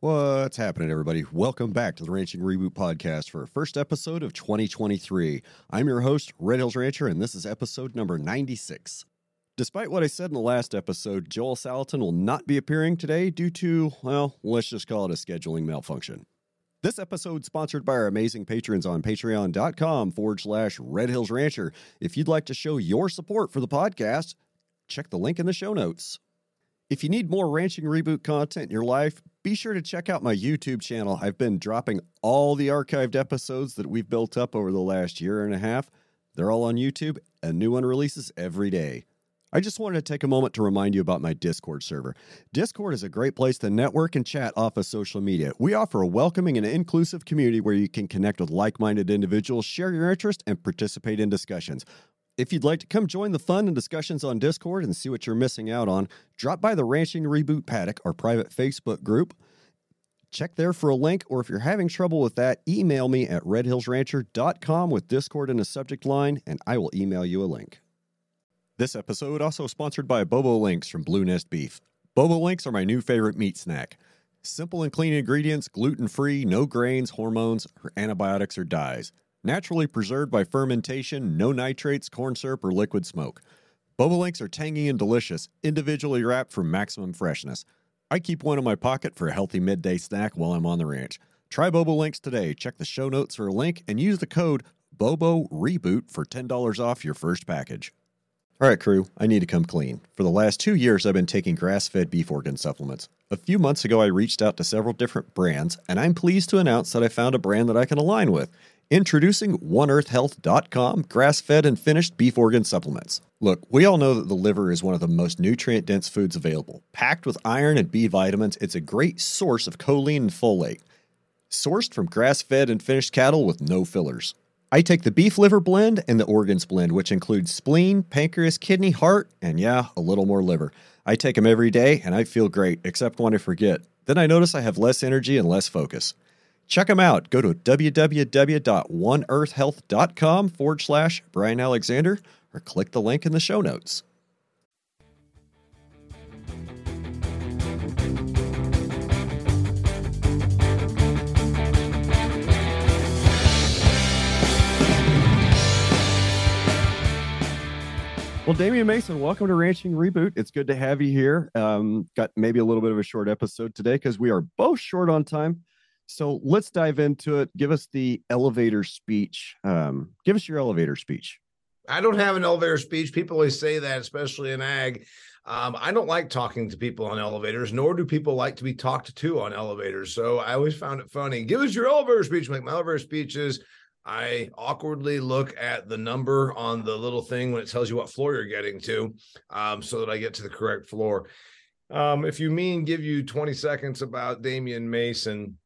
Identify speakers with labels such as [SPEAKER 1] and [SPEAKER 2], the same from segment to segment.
[SPEAKER 1] What's happening, everybody? Welcome back to the Ranching Reboot Podcast for our first episode of 2023. I'm your host, Red Hills Rancher, and this is episode number 96. Despite what I said in the last episode, Joel Salatin will not be appearing today due to, well, let's just call it a scheduling malfunction. This episode is sponsored by our amazing patrons on patreon.com forward slash Red Hills Rancher. If you'd like to show your support for the podcast, check the link in the show notes. If you need more Ranching Reboot content in your life, be sure to check out my YouTube channel. I've been dropping all the archived episodes that we've built up over the last year and a half. They're all on YouTube. A new one releases every day. I just wanted to take a moment to remind you about my Discord server. Discord is a great place to network and chat off of social media. We offer a welcoming and inclusive community where you can connect with like minded individuals, share your interests, and participate in discussions. If you'd like to come join the fun and discussions on Discord and see what you're missing out on, drop by the Ranching Reboot Paddock, our private Facebook group. Check there for a link, or if you're having trouble with that, email me at redhillsrancher.com with Discord in the subject line, and I will email you a link. This episode also sponsored by Bobo Links from Blue Nest Beef. Bobo Links are my new favorite meat snack. Simple and clean ingredients, gluten free, no grains, hormones, or antibiotics or dyes. Naturally preserved by fermentation, no nitrates, corn syrup, or liquid smoke. Bobo Links are tangy and delicious, individually wrapped for maximum freshness. I keep one in my pocket for a healthy midday snack while I'm on the ranch. Try Bobo Links today. Check the show notes for a link and use the code Bobo Reboot for $10 off your first package. All right, crew, I need to come clean. For the last two years, I've been taking grass fed beef organ supplements. A few months ago, I reached out to several different brands, and I'm pleased to announce that I found a brand that I can align with. Introducing OneEarthHealth.com grass fed and finished beef organ supplements. Look, we all know that the liver is one of the most nutrient dense foods available. Packed with iron and B vitamins, it's a great source of choline and folate. Sourced from grass fed and finished cattle with no fillers. I take the beef liver blend and the organs blend, which includes spleen, pancreas, kidney, heart, and yeah, a little more liver. I take them every day and I feel great, except when I forget. Then I notice I have less energy and less focus. Check them out. Go to www.oneearthhealth.com forward slash Brian Alexander or click the link in the show notes. Well, Damian Mason, welcome to Ranching Reboot. It's good to have you here. Um, got maybe a little bit of a short episode today because we are both short on time. So let's dive into it. Give us the elevator speech. Um, give us your elevator speech.
[SPEAKER 2] I don't have an elevator speech. People always say that, especially in ag. Um, I don't like talking to people on elevators, nor do people like to be talked to on elevators. So I always found it funny. Give us your elevator speech. Like my elevator speech is I awkwardly look at the number on the little thing when it tells you what floor you're getting to, um, so that I get to the correct floor. Um, if you mean give you 20 seconds about Damian Mason,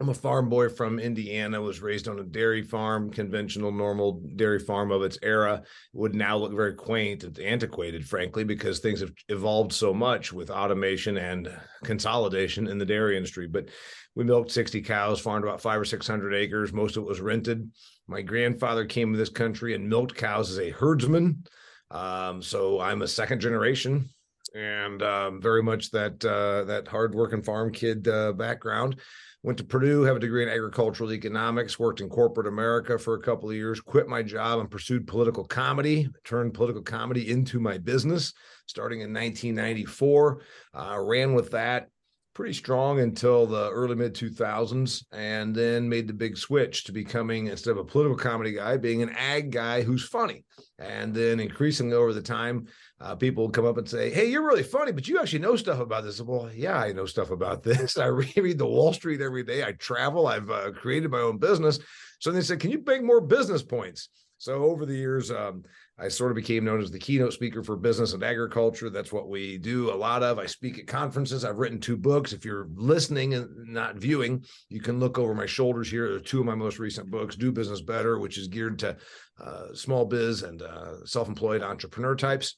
[SPEAKER 2] I'm a farm boy from Indiana, was raised on a dairy farm, conventional, normal dairy farm of its era. Would now look very quaint and antiquated, frankly, because things have evolved so much with automation and consolidation in the dairy industry. But we milked 60 cows, farmed about five or 600 acres. Most of it was rented. My grandfather came to this country and milked cows as a herdsman. Um, so I'm a second generation and um, very much that uh, that hardworking farm kid uh, background. Went to Purdue, have a degree in agricultural economics, worked in corporate America for a couple of years, quit my job and pursued political comedy, turned political comedy into my business starting in 1994. Uh, ran with that pretty strong until the early mid 2000s and then made the big switch to becoming instead of a political comedy guy being an ag guy who's funny and then increasingly over the time uh, people come up and say, "Hey, you're really funny, but you actually know stuff about this." Well, yeah, I know stuff about this. I read the Wall Street every day. I travel. I've uh, created my own business. So they said, "Can you make more business points?" So over the years, um, I sort of became known as the keynote speaker for business and agriculture. That's what we do a lot of. I speak at conferences. I've written two books. If you're listening and not viewing, you can look over my shoulders here. There are two of my most recent books Do Business Better, which is geared to uh, small biz and uh, self employed entrepreneur types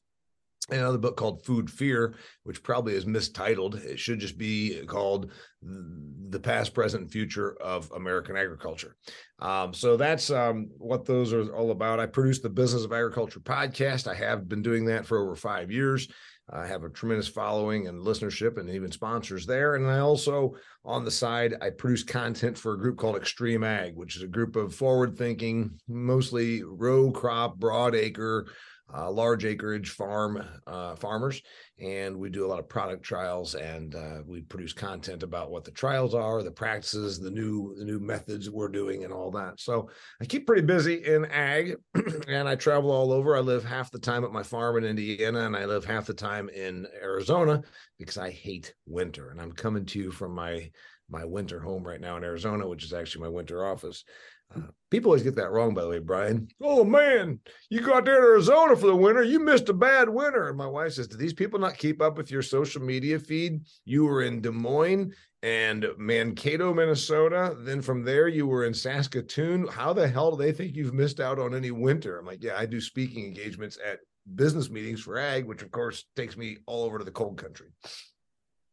[SPEAKER 2] another book called Food Fear, which probably is mistitled. It should just be called The Past, Present, Future of American Agriculture. Um, so that's um, what those are all about. I produce the Business of Agriculture podcast. I have been doing that for over five years. I have a tremendous following and listenership and even sponsors there. And I also, on the side, I produce content for a group called XtremeAg, which is a group of forward thinking, mostly row crop, broad acre, uh, large acreage farm uh, farmers, and we do a lot of product trials, and uh, we produce content about what the trials are, the practices, the new the new methods we're doing, and all that. So I keep pretty busy in ag, and I travel all over. I live half the time at my farm in Indiana, and I live half the time in Arizona because I hate winter, and I'm coming to you from my my winter home right now in Arizona, which is actually my winter office. People always get that wrong, by the way, Brian. Oh man, you got there to Arizona for the winter. You missed a bad winter. And my wife says, Do these people not keep up with your social media feed? You were in Des Moines and Mankato, Minnesota. Then from there, you were in Saskatoon. How the hell do they think you've missed out on any winter? I'm like, Yeah, I do speaking engagements at business meetings for ag, which of course takes me all over to the cold country.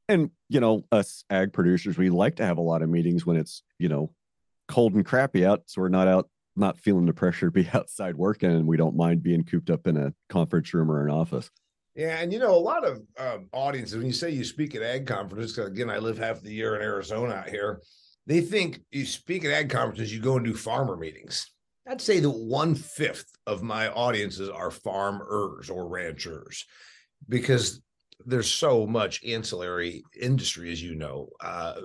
[SPEAKER 1] And, you know, us ag producers, we like to have a lot of meetings when it's, you know, cold and crappy out, so we're not out not feeling the pressure to be outside working and we don't mind being cooped up in a conference room or an office.
[SPEAKER 2] Yeah, and you know, a lot of um, audiences when you say you speak at ag conferences, because again, I live half the year in Arizona out here, they think you speak at ag conferences, you go and do farmer meetings. I'd say that one fifth of my audiences are farmers or ranchers, because there's so much ancillary industry, as you know. Uh,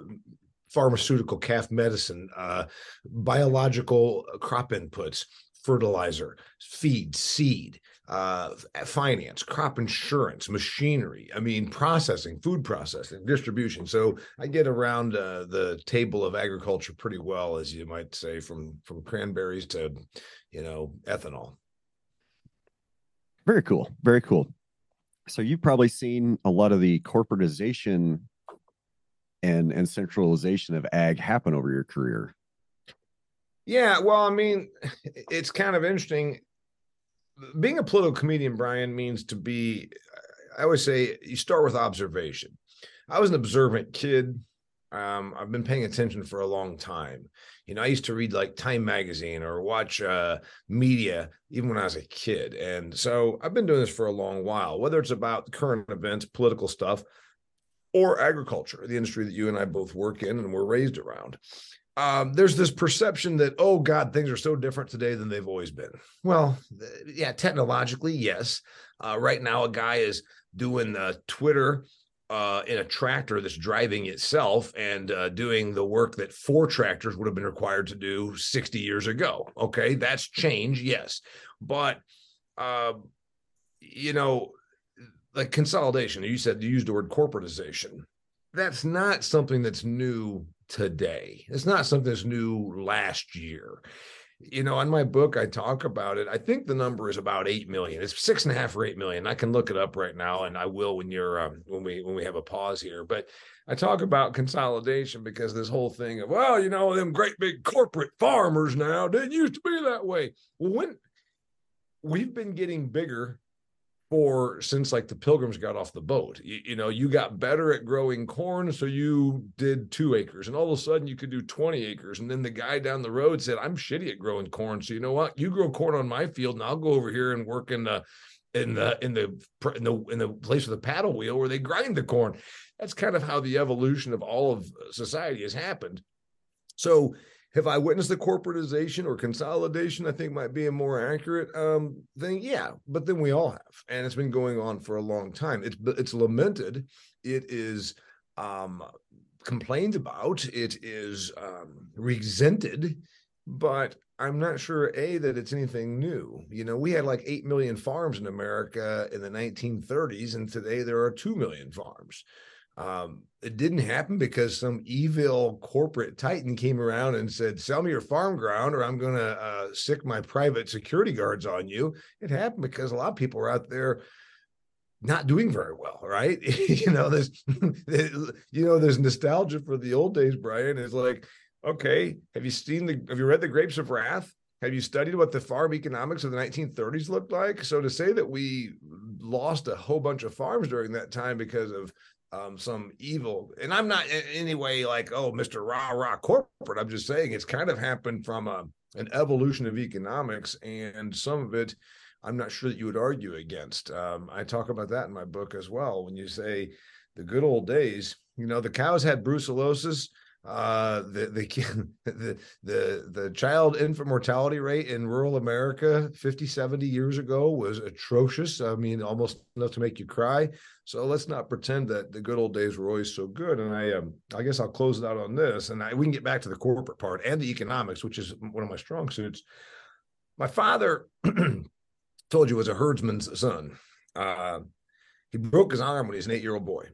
[SPEAKER 2] pharmaceutical calf medicine, uh, biological crop inputs, fertilizer, feed, seed, uh, finance, crop insurance, machinery. I mean, processing, food processing, distribution. So I get around uh, the table of agriculture pretty well, as you might say, from from cranberries to, you know, ethanol.
[SPEAKER 1] Very cool. Very cool. So you've probably seen a lot of the corporatization and and centralization of ag happen over your career?
[SPEAKER 2] Yeah, well, I mean, it's kind of interesting. Being a political comedian, Brian, means to be. I always say you start with observation. I was an observant kid. Um, I've been paying attention for a long time. You know, I used to read like Time magazine or watch uh, media even when I was a kid, and so I've been doing this for a long while. Whether it's about current events, political stuff, or agriculture, the industry that you and I both work in and were raised around. Um, there's this perception that, oh God, things are so different today than they've always been. Well, yeah, technologically, yes. Uh, right now, a guy is doing uh, Twitter uh, in a tractor that's driving itself and uh, doing the work that four tractors would have been required to do 60 years ago. Okay, that's change, yes. But, uh, you know, like consolidation, you said you used the word corporatization. That's not something that's new today. It's not something that's new last year. You know, in my book, I talk about it. I think the number is about eight million. It's six and a half or eight million. I can look it up right now, and I will when you're um, when we when we have a pause here. But I talk about consolidation because this whole thing of well, you know, them great big corporate farmers now didn't used to be that way. Well, when we've been getting bigger for since like the pilgrims got off the boat. You, you, know you got better at growing corn so you did two acres and all of a sudden you could do 20 acres and then the guy down the road said i'm shitty at growing corn so you know what? You grow corn on my field and i'll go over here and work in the in the in the in the in the place with the paddle wheel where they grind the corn. That's kind of how the evolution of all of uh, society has happened. So have I witnessed the corporatization or consolidation? I think might be a more accurate um, thing. Yeah, but then we all have, and it's been going on for a long time. It's it's lamented. It is um, complained about. It is um, resented, but I'm not sure a that it's anything new. You know, we had like eight million farms in America in the 1930s, and today there are two million farms. Um, it didn't happen because some evil corporate titan came around and said, "Sell me your farm ground, or I'm going to uh, sick my private security guards on you." It happened because a lot of people are out there not doing very well, right? you know, there's you know, there's nostalgia for the old days, Brian. It's like, okay, have you seen the have you read the Grapes of Wrath? Have you studied what the farm economics of the 1930s looked like? So to say that we lost a whole bunch of farms during that time because of um, some evil. And I'm not in any way like, oh, Mr. Rah Rah corporate. I'm just saying it's kind of happened from a, an evolution of economics, and some of it I'm not sure that you would argue against. Um, I talk about that in my book as well. When you say the good old days, you know, the cows had brucellosis uh the the the the the child infant mortality rate in rural america 50 70 years ago was atrocious. I mean almost enough to make you cry. So let's not pretend that the good old days were always so good. And i um i guess i'll close it out on this and I, we can get back to the corporate part and the economics which is one of my strong suits. My father told you was a herdsman's son. Uh he broke his arm when he was an eight year old boy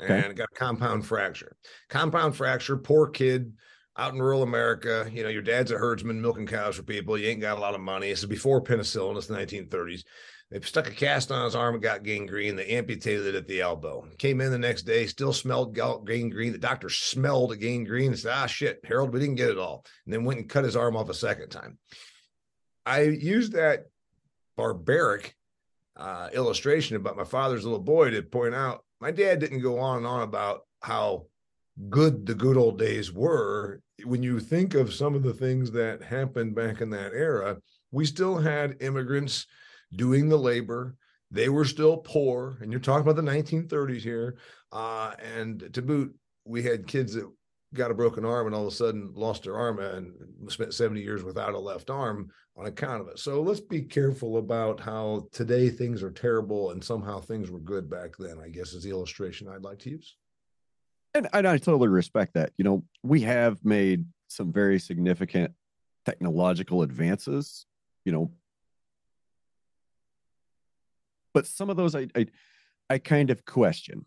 [SPEAKER 2] okay. and got a compound fracture. Compound fracture, poor kid out in rural America. You know, your dad's a herdsman milking cows for people. You ain't got a lot of money. This is before penicillin. It's the 1930s. They stuck a cast on his arm and got gangrene. They amputated it at the elbow. Came in the next day, still smelled gangrene. The doctor smelled a gangrene and said, ah, shit, Harold, we didn't get it all. And then went and cut his arm off a second time. I used that barbaric uh, illustration about my father's little boy to point out my dad didn't go on and on about how good the good old days were. When you think of some of the things that happened back in that era, we still had immigrants doing the labor. They were still poor, and you're talking about the 1930s here. Uh, and to boot, we had kids that got a broken arm and all of a sudden lost their arm and spent 70 years without a left arm on account of it. So let's be careful about how today things are terrible and somehow things were good back then, I guess is the illustration I'd like to use.
[SPEAKER 1] And, and I totally respect that. You know, we have made some very significant technological advances, you know, but some of those I, I, I kind of question.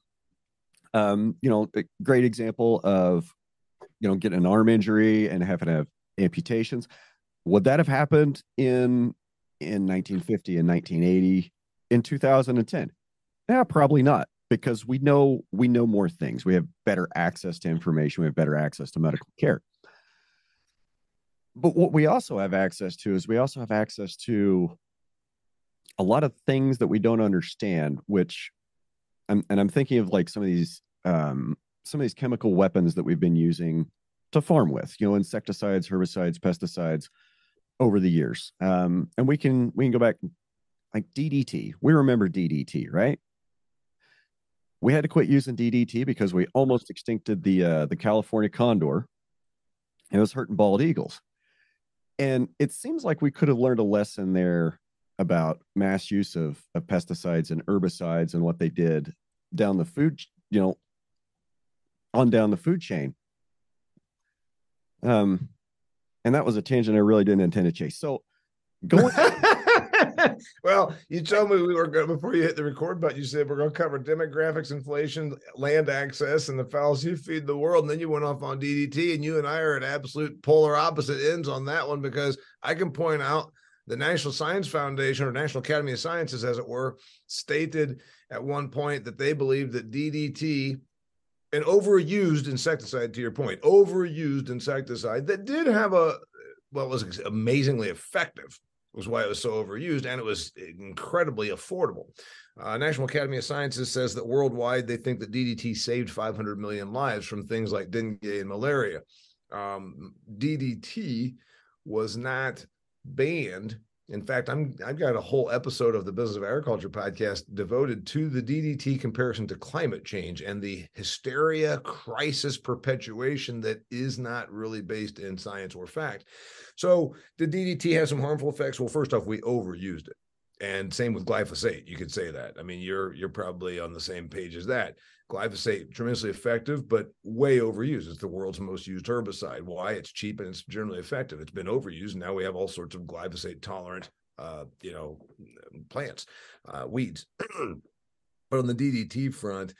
[SPEAKER 1] Um, you know, a great example of you know, get an arm injury and having to have amputations. Would that have happened in in 1950 and 1980 in 2010? Yeah, probably not because we know we know more things. We have better access to information. We have better access to medical care. But what we also have access to is we also have access to a lot of things that we don't understand, which I'm, and I'm thinking of like some of these um, some of these chemical weapons that we've been using to farm with, you know, insecticides, herbicides, pesticides over the years. Um, and we can we can go back like DDT. We remember DDT, right? We had to quit using DDT because we almost extincted the uh, the California condor. And it was hurting bald eagles. And it seems like we could have learned a lesson there about mass use of, of pesticides and herbicides and what they did down the food, you know, on down the food chain. Um, and that was a tangent I really didn't intend to chase. So going.
[SPEAKER 2] well, you told me we were going before you hit the record button. You said we're going to cover demographics, inflation, land access, and the fowls you feed the world. And then you went off on DDT, and you and I are at absolute polar opposite ends on that one because I can point out the National Science Foundation or National Academy of Sciences, as it were, stated at one point that they believe that DDT an overused insecticide to your point overused insecticide that did have a well was amazingly effective was why it was so overused and it was incredibly affordable. Uh, national academy of sciences says that worldwide they think that ddt saved 500 million lives from things like dengue and malaria. Um, ddt was not banned in fact, I'm I've got a whole episode of the Business of Agriculture podcast devoted to the DDT comparison to climate change and the hysteria crisis perpetuation that is not really based in science or fact. So, did DDT have some harmful effects? Well, first off, we overused it. And same with glyphosate. You could say that. I mean, you're you're probably on the same page as that. Glyphosate tremendously effective, but way overused. It's the world's most used herbicide. Why? It's cheap and it's generally effective. It's been overused. Now we have all sorts of glyphosate tolerant, uh, you know, plants, uh, weeds. but on the DDT front,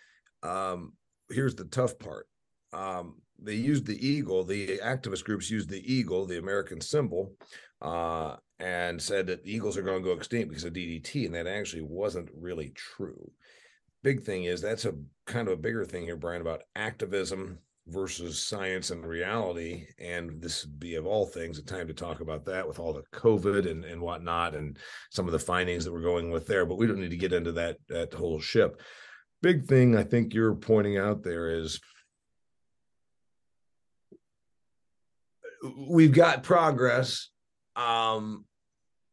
[SPEAKER 2] um, here's the tough part. Um, they used the eagle. The activist groups used the eagle, the American symbol, uh, and said that eagles are going to go extinct because of DDT, and that actually wasn't really true big thing is that's a kind of a bigger thing here, Brian, about activism versus science and reality. And this would be of all things a time to talk about that with all the COVID and, and whatnot and some of the findings that we're going with there. But we don't need to get into that that whole ship. Big thing I think you're pointing out there is we've got progress. Um,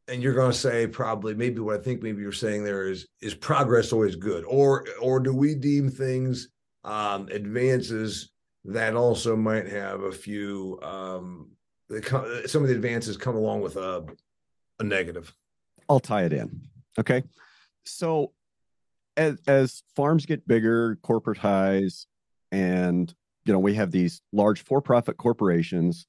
[SPEAKER 2] and you're going to say probably maybe what I think maybe you're saying there is is progress always good, or or do we deem things um, advances that also might have a few um, some of the advances come along with a a negative.
[SPEAKER 1] I'll tie it in. Okay, so as as farms get bigger, corporatized, and you know we have these large for-profit corporations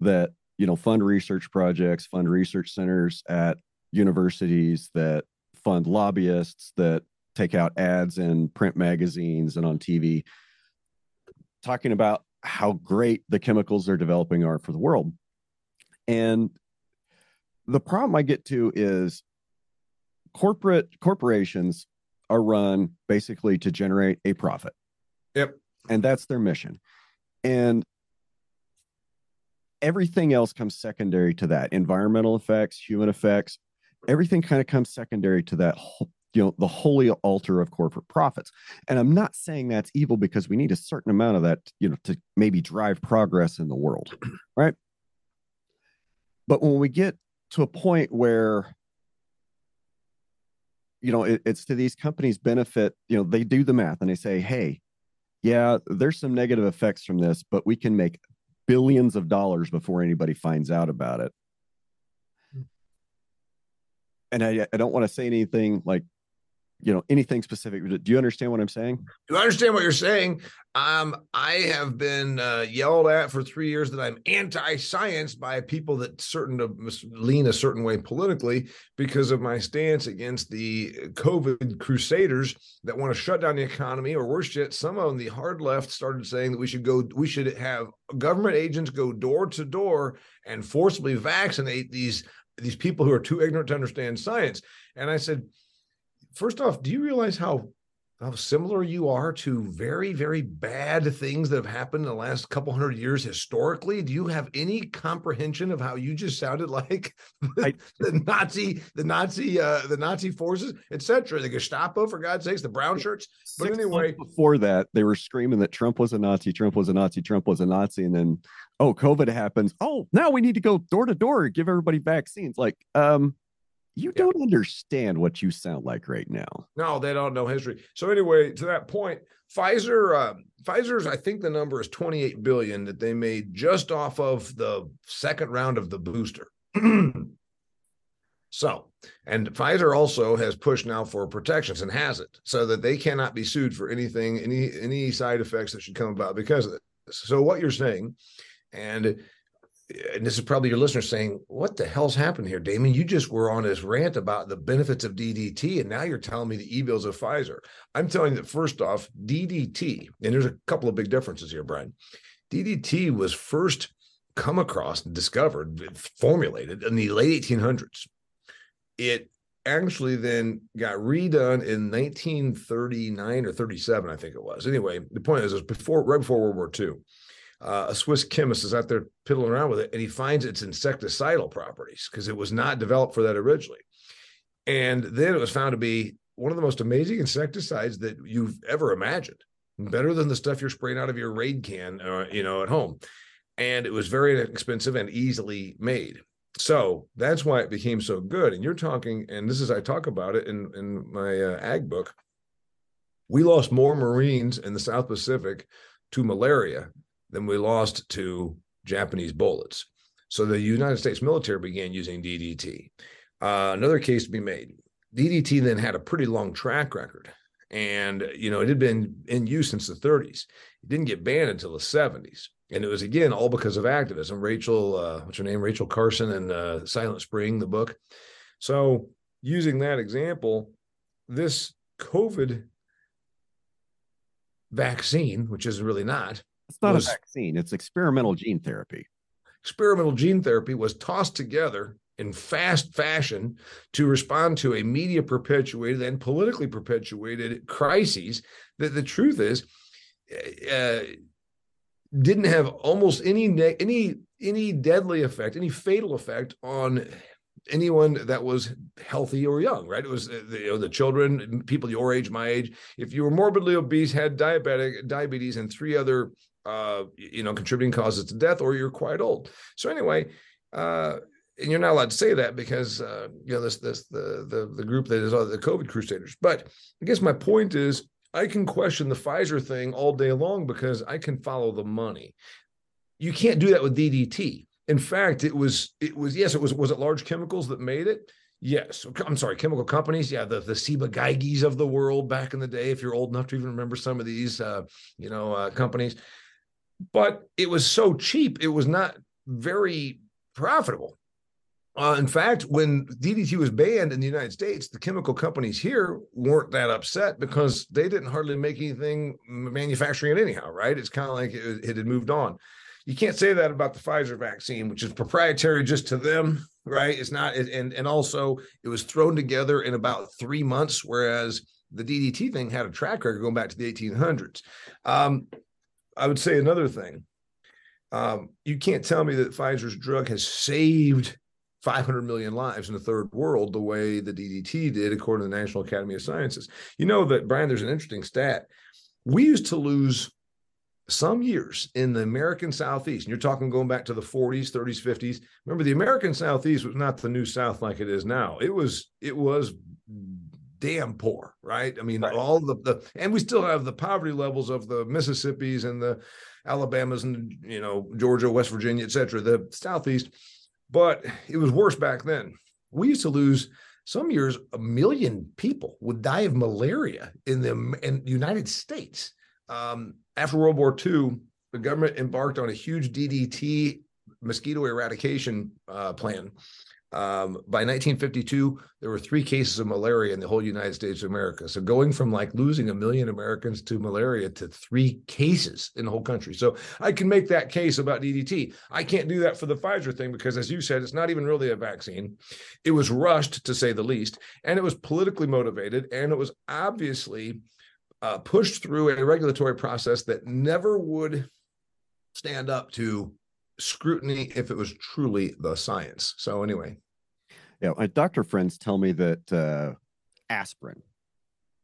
[SPEAKER 1] that you know fund research projects, fund research centers at universities that fund lobbyists that take out ads in print magazines and on TV talking about how great the chemicals they're developing are for the world. And the problem I get to is corporate corporations are run basically to generate a profit.
[SPEAKER 2] Yep.
[SPEAKER 1] And that's their mission. And everything else comes secondary to that. Environmental effects, human effects, everything kind of comes secondary to that you know the holy altar of corporate profits. And i'm not saying that's evil because we need a certain amount of that you know to maybe drive progress in the world right? But when we get to a point where you know it, it's to these companies benefit you know they do the math and they say hey yeah there's some negative effects from this but we can make billions of dollars before anybody finds out about it hmm. and I, I don't want to say anything like you know anything specific. Do you understand what i'm saying?
[SPEAKER 2] Do i understand what you're saying? Um i have been uh, yelled at for three years that i'm anti-science by people that certain to lean a certain way politically because of my stance against the covid crusaders that want to shut down the economy or worse yet some on the hard left started saying that we should go we should have government agents go door to door and forcibly vaccinate these these people who are too ignorant to understand science. And i said first off, do you realize how how similar you are to very very bad things that have happened in the last couple hundred years historically? Do you have any comprehension of how you just sounded like I, the nazi the nazi uh the nazi forces etc the gestapo for god's sakes the brown shirts? But anyway
[SPEAKER 1] before that they were screaming that trump was a nazi trump was a nazi trump was a nazi and then oh covid happens. Oh now we need to go door to door give everybody vaccines. Like um you don't understand what you sound like right now.
[SPEAKER 2] No, they don't know history. So anyway, to that point, Pfizer, uh, Pfizer's, I think the number is 28 billion that they made just off of the second round of the booster. so, and Pfizer also has pushed now for protections and has it so that they cannot be sued for anything, any any side effects that should come about because of it. So what you're saying, and and this is probably your listeners saying, What the hell's happened here, Damon? You just were on this rant about the benefits of DDT, and now you're telling me the evils of Pfizer. I'm telling you that first off, DDT, and there's a couple of big differences here, Brian. DDT was first come across and discovered, formulated in the late 1800s. It actually then got redone in 1939 or 37, I think it was. Anyway, the point is, it was before, right before World War II uh, a Swiss chemist is out there piddling around with it, and he finds its insecticidal properties because it was not developed for that originally. And then it was found to be one of the most amazing insecticides that you've ever imagined, better than the stuff you're spraying out of your Raid can, uh, you know, at home. And it was very inexpensive and easily made. So that's why it became so good. And you're talking, and this is I talk about it in in my uh, ag book. We lost more Marines in the South Pacific to malaria than we lost to Japanese bullets. So the United States military began using DDT. Uh, another case to be made. DDT then had a pretty long track record, and you know it had been in use since the 30s. It didn't get banned until the 70s, and it was again all because of activism. Rachel, uh, what's her name? Rachel Carson and uh, Silent Spring, the book. So using that example, this COVID vaccine, which is really not,
[SPEAKER 1] it's not was, a vaccine, it's experimental gene therapy.
[SPEAKER 2] Experimental gene therapy was tossed together in fast fashion to respond to a media perpetuated and politically perpetuated crises that the truth is uh, didn't have almost any ne- any any deadly effect any fatal effect on anyone that was healthy or young, right? It was uh, the, you know, the children, people your age, my age. If you were morbidly obese, had diabetic diabetes, and three other uh, you know, contributing causes to death, or you're quite old. So anyway, uh, and you're not allowed to say that because uh, you know this this the the the group that is uh, the COVID crusaders. But I guess my point is I can question the Pfizer thing all day long because I can follow the money. You can't do that with DDT. In fact, it was it was yes, it was was it large chemicals that made it. Yes, I'm sorry, chemical companies. Yeah, the the Ciba-Geigys of the world back in the day. If you're old enough to even remember some of these, uh, you know, uh, companies, but it was so cheap, it was not very profitable. Uh, in fact, when DDT was banned in the United States, the chemical companies here weren't that upset because they didn't hardly make anything manufacturing it anyhow, right? It's kind of like it, it, had moved on. You can't say that about the Pfizer vaccine, which is proprietary just to them, right? It's not, and and also it was thrown together in about three months, whereas the DDT thing had a track record going back to the 1800s. Um, I would say another thing. Um, you can't tell me that Pfizer's drug has saved 500 million lives in the third world the way the DDT did, according to the National Academy of Sciences. You know that, Brian, there's an interesting stat. We used to lose some years in the American Southeast, and you're talking going back to the 40s, 30s, 50s. Remember, the American Southeast was not the new South like it is now. It was, it was damn poor, right? I mean, right. all the, the and we still have the poverty levels of the Mississippi's and the Alabamas and you know Georgia, West Virginia, et cetera, the Southeast. But it was worse back then. We used to lose some years a million people would die of malaria in the in the United States. Um, after World War II, the government embarked on a huge DDT mosquito eradication uh, plan um, by 1952, there were three cases of malaria in the whole United States of America. So going from like losing a million Americans to malaria to three cases in the whole country. So I can make that case about DDT. I can't do that for the Pfizer thing because, as you said, it's not even really a vaccine. It was rushed, to say the least, and it was politically motivated, and it was obviously uh, pushed through a regulatory process that never would stand up to scrutiny if it was truly the science. So anyway.
[SPEAKER 1] Yeah, my doctor friends tell me that uh, aspirin,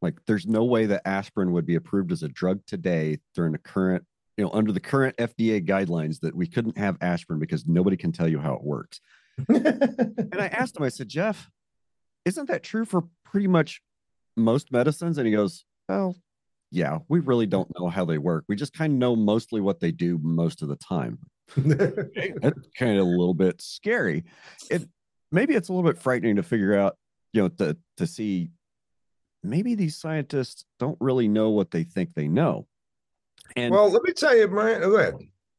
[SPEAKER 1] like there's no way that aspirin would be approved as a drug today during the current, you know, under the current FDA guidelines that we couldn't have aspirin because nobody can tell you how it works. and I asked him, I said, Jeff, isn't that true for pretty much most medicines? And he goes, Well, yeah, we really don't know how they work. We just kind of know mostly what they do most of the time. That's kind of a little bit scary. It maybe it's a little bit frightening to figure out, you know, to to see maybe these scientists don't really know what they think they know.
[SPEAKER 2] And well, let me tell you. Oh, go ahead.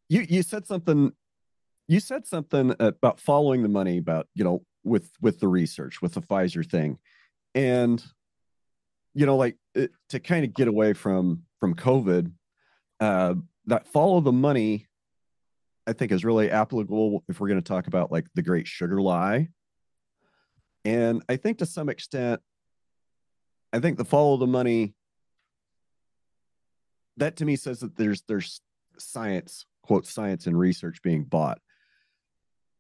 [SPEAKER 1] You you said something. You said something about following the money about you know with with the research with the Pfizer thing, and you know like it, to kind of get away from from COVID, uh, that follow the money I think is really applicable if we're going to talk about like the great sugar lie. And I think to some extent, I think the follow the money that to me says that there's there's science, quote science and research being bought.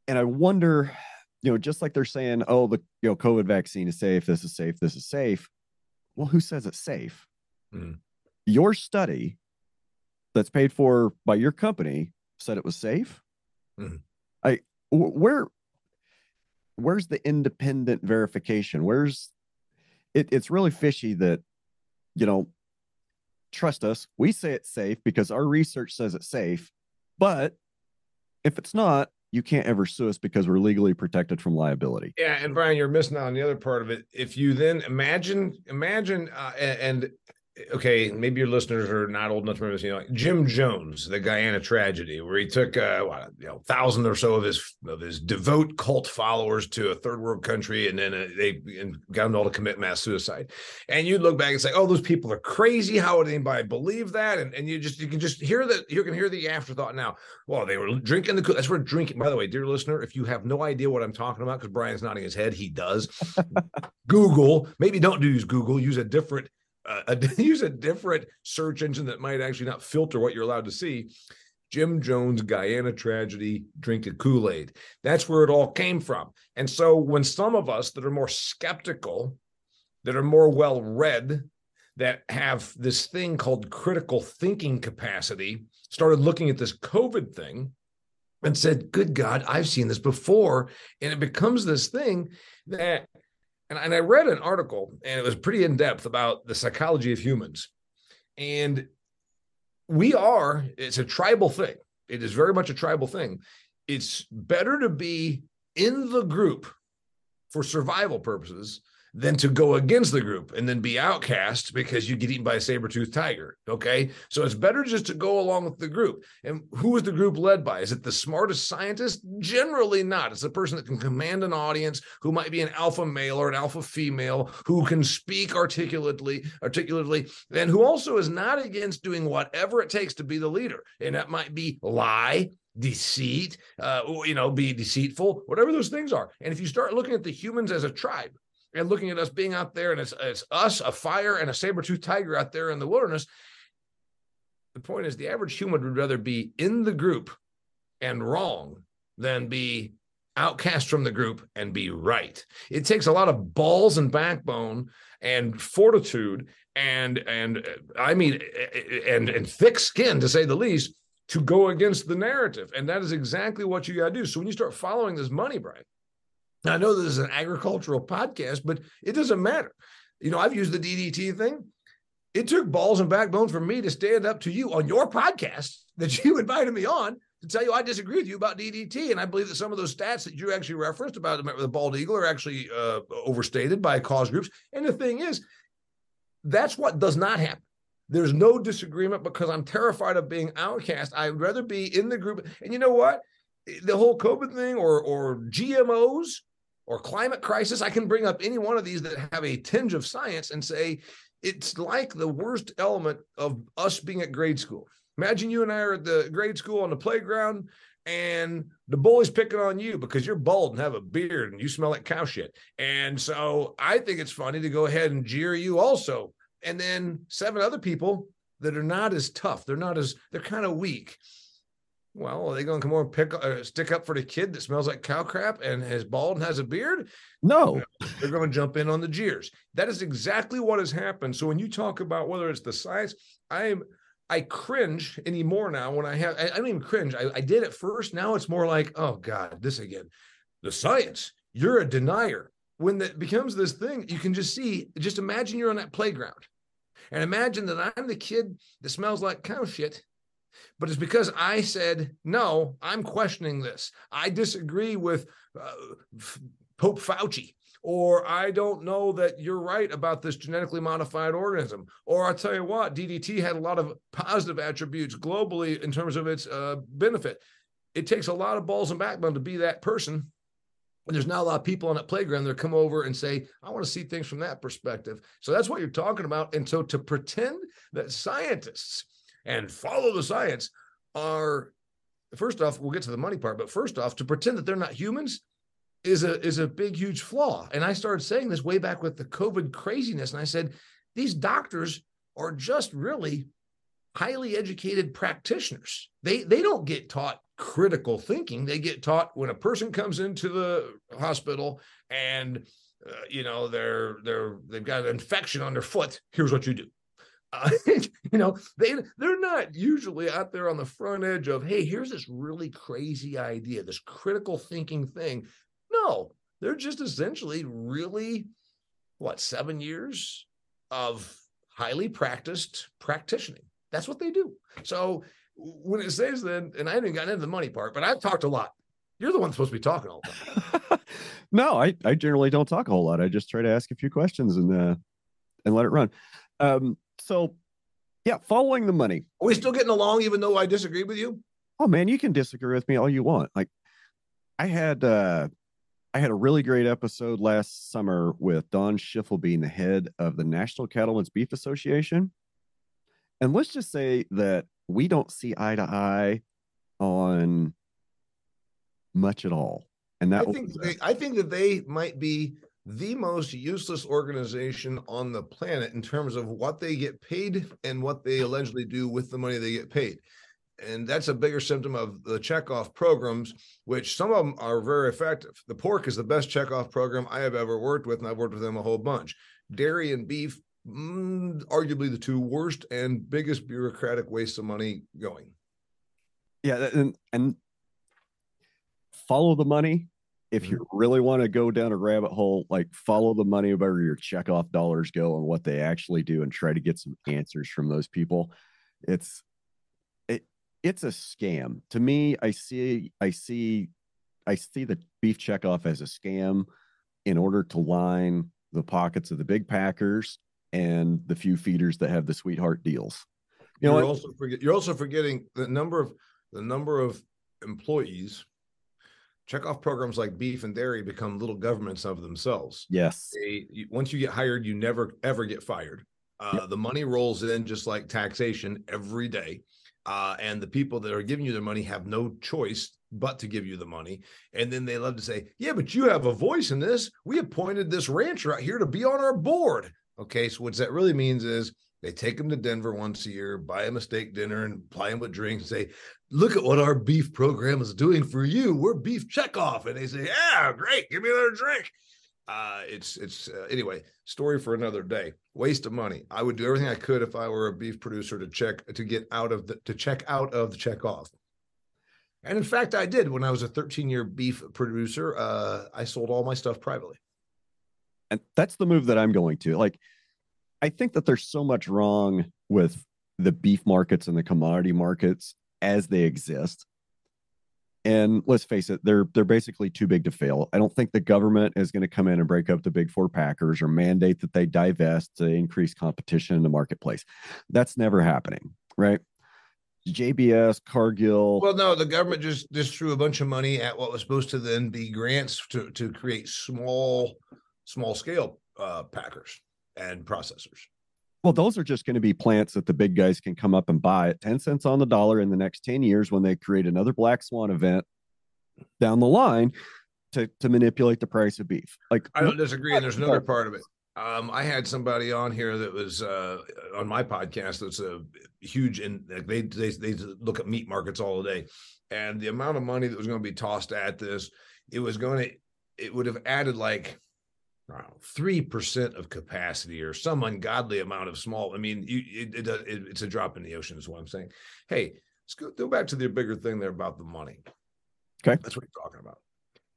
[SPEAKER 1] And I wonder, you know, just like they're saying, oh, the you know, COVID vaccine is safe, this is safe, this is safe. Well, who says it's safe? Mm. Your study that's paid for by your company said it was safe. Mm-hmm. I where where's the independent verification? Where's it, it's really fishy that you know trust us we say it's safe because our research says it's safe but if it's not you can't ever sue us because we're legally protected from liability
[SPEAKER 2] yeah and brian you're missing out on the other part of it if you then imagine imagine uh, and okay, maybe your listeners are not old enough to remember this. You know, like Jim Jones, the Guyana tragedy, where he took uh, what, you know, thousand or so of his of his devout cult followers to a third world country, and then uh, they and got them all to commit mass suicide. And you look back and say, "Oh, those people are crazy. How would anybody believe that?" And and you just you can just hear that you can hear the afterthought now. Well, they were drinking the. That's where drinking. By the way, dear listener, if you have no idea what I'm talking about, because Brian's nodding his head, he does. Google. Maybe don't use Google. Use a different use a different search engine that might actually not filter what you're allowed to see. Jim Jones, Guyana tragedy, drink a Kool Aid. That's where it all came from. And so when some of us that are more skeptical, that are more well read, that have this thing called critical thinking capacity, started looking at this COVID thing, and said, Good God, I've seen this before. And it becomes this thing that, and, and I read an article and it was pretty in depth about the psychology of humans. And we are, it's a tribal thing. It is very much a tribal thing. It's better to be in the group for survival purposes than to go against the group and then be outcast because you get eaten by a saber-toothed tiger. Okay. So it's better just to go along with the group. And who is the group led by? Is it the smartest scientist? Generally not. It's the person that can command an audience, who might be an alpha male or an alpha female, who can speak articulately, articulately, and who also is not against doing whatever it takes to be the leader. And that might be lie, deceit, uh, you know, be deceitful, whatever those things are. And if you start looking at the humans as a tribe, and looking at us being out there and it's, it's us, a fire, and a saber-toothed tiger out there in the wilderness. The point is, the average human would rather be in the group and wrong than be outcast from the group and be right. It takes a lot of balls and backbone and fortitude and and I mean and and thick skin to say the least to go against the narrative. And that is exactly what you got to do. So when you start following this money, Brian, now, I know this is an agricultural podcast, but it doesn't matter. You know, I've used the DDT thing. It took balls and backbone for me to stand up to you on your podcast that you invited me on to tell you I disagree with you about DDT. And I believe that some of those stats that you actually referenced about the bald eagle are actually uh, overstated by cause groups. And the thing is, that's what does not happen. There's no disagreement because I'm terrified of being outcast. I'd rather be in the group. And you know what? The whole COVID thing or or GMOs, or climate crisis. I can bring up any one of these that have a tinge of science and say it's like the worst element of us being at grade school. Imagine you and I are at the grade school on the playground and the bully's picking on you because you're bald and have a beard and you smell like cow shit. And so I think it's funny to go ahead and jeer you also. And then seven other people that are not as tough, they're not as, they're kind of weak. Well, are they going to come over and pick uh, stick up for the kid that smells like cow crap and is bald and has a beard?
[SPEAKER 1] No,
[SPEAKER 2] they're going to jump in on the jeers. That is exactly what has happened. So when you talk about whether it's the science, I am I cringe anymore now when I have I, I don't even cringe. I, I did at first. Now it's more like, oh God, this again. The science. You're a denier. When that becomes this thing, you can just see. Just imagine you're on that playground, and imagine that I'm the kid that smells like cow shit but it's because I said, no, I'm questioning this. I disagree with uh, Pope Fauci, or I don't know that you're right about this genetically modified organism. Or I'll tell you what, DDT had a lot of positive attributes globally in terms of its uh, benefit. It takes a lot of balls and backbone to be that person. And there's not a lot of people on that playground that come over and say, I want to see things from that perspective. So that's what you're talking about. And so to pretend that scientists and follow the science are first off we'll get to the money part but first off to pretend that they're not humans is a is a big huge flaw. And i started saying this way back with the covid craziness and i said these doctors are just really highly educated practitioners. They they don't get taught critical thinking. They get taught when a person comes into the hospital and uh, you know they're they're they've got an infection on their foot here's what you do uh, you know, they they're not usually out there on the front edge of, hey, here's this really crazy idea, this critical thinking thing. No, they're just essentially really what seven years of highly practiced practicing. That's what they do. So when it says that, and I haven't gotten into the money part, but I've talked a lot. You're the one supposed to be talking all the
[SPEAKER 1] time. no, I, I generally don't talk a whole lot. I just try to ask a few questions and uh, and let it run. Um, so, yeah, following the money.
[SPEAKER 2] Are we still getting along, even though I disagree with you?
[SPEAKER 1] Oh man, you can disagree with me all you want. Like, I had uh, I had a really great episode last summer with Don Schiefelbein the head of the National Cattlemen's Beef Association, and let's just say that we don't see eye to eye on much at all. And that
[SPEAKER 2] I think they, I think that they might be the most useless organization on the planet in terms of what they get paid and what they allegedly do with the money they get paid. And that's a bigger symptom of the checkoff programs, which some of them are very effective. The pork is the best checkoff program I have ever worked with, and I've worked with them a whole bunch. Dairy and beef, mm, arguably the two worst and biggest bureaucratic waste of money going.
[SPEAKER 1] Yeah, and and follow the money. If mm-hmm. you really want to go down a rabbit hole, like follow the money where your checkoff dollars go and what they actually do and try to get some answers from those people. It's it it's a scam. To me, I see I see I see the beef checkoff as a scam in order to line the pockets of the big packers and the few feeders that have the sweetheart deals.
[SPEAKER 2] You know, you're also forget, you're also forgetting the number of the number of employees. Checkoff programs like beef and dairy become little governments of themselves.
[SPEAKER 1] Yes.
[SPEAKER 2] They, once you get hired, you never ever get fired. Uh, yep. The money rolls in just like taxation every day. Uh, and the people that are giving you their money have no choice but to give you the money. And then they love to say, Yeah, but you have a voice in this. We appointed this rancher out here to be on our board. Okay. So, what that really means is they take them to Denver once a year, buy a steak dinner, and ply them with drinks and say, Look at what our beef program is doing for you. We're beef checkoff. And they say, Yeah, great. Give me another drink. Uh, it's, it's, uh, anyway, story for another day. Waste of money. I would do everything I could if I were a beef producer to check, to get out of the, to check out of the check off. And in fact, I did when I was a 13 year beef producer. Uh, I sold all my stuff privately.
[SPEAKER 1] And that's the move that I'm going to. Like, I think that there's so much wrong with the beef markets and the commodity markets as they exist. And let's face it, they're they're basically too big to fail. I don't think the government is going to come in and break up the big four packers or mandate that they divest to increase competition in the marketplace. That's never happening, right? JBS, Cargill.
[SPEAKER 2] Well, no, the government just just threw a bunch of money at what was supposed to then be grants to to create small small scale uh, packers and processors.
[SPEAKER 1] Well, those are just going to be plants that the big guys can come up and buy at 10 cents on the dollar in the next 10 years when they create another black swan event down the line to, to manipulate the price of beef. Like
[SPEAKER 2] I don't disagree. And there's another part of it. Um, I had somebody on here that was uh, on my podcast that's a huge and like they, they they look at meat markets all day, and the amount of money that was going to be tossed at this, it was going to it would have added like Uh, three percent of capacity or some ungodly amount of small. I mean, you, it, it, it, it's a drop in the ocean, is what I'm saying. Hey, let's go, go back to the bigger thing there about the money.
[SPEAKER 1] Okay,
[SPEAKER 2] that's what you're talking about.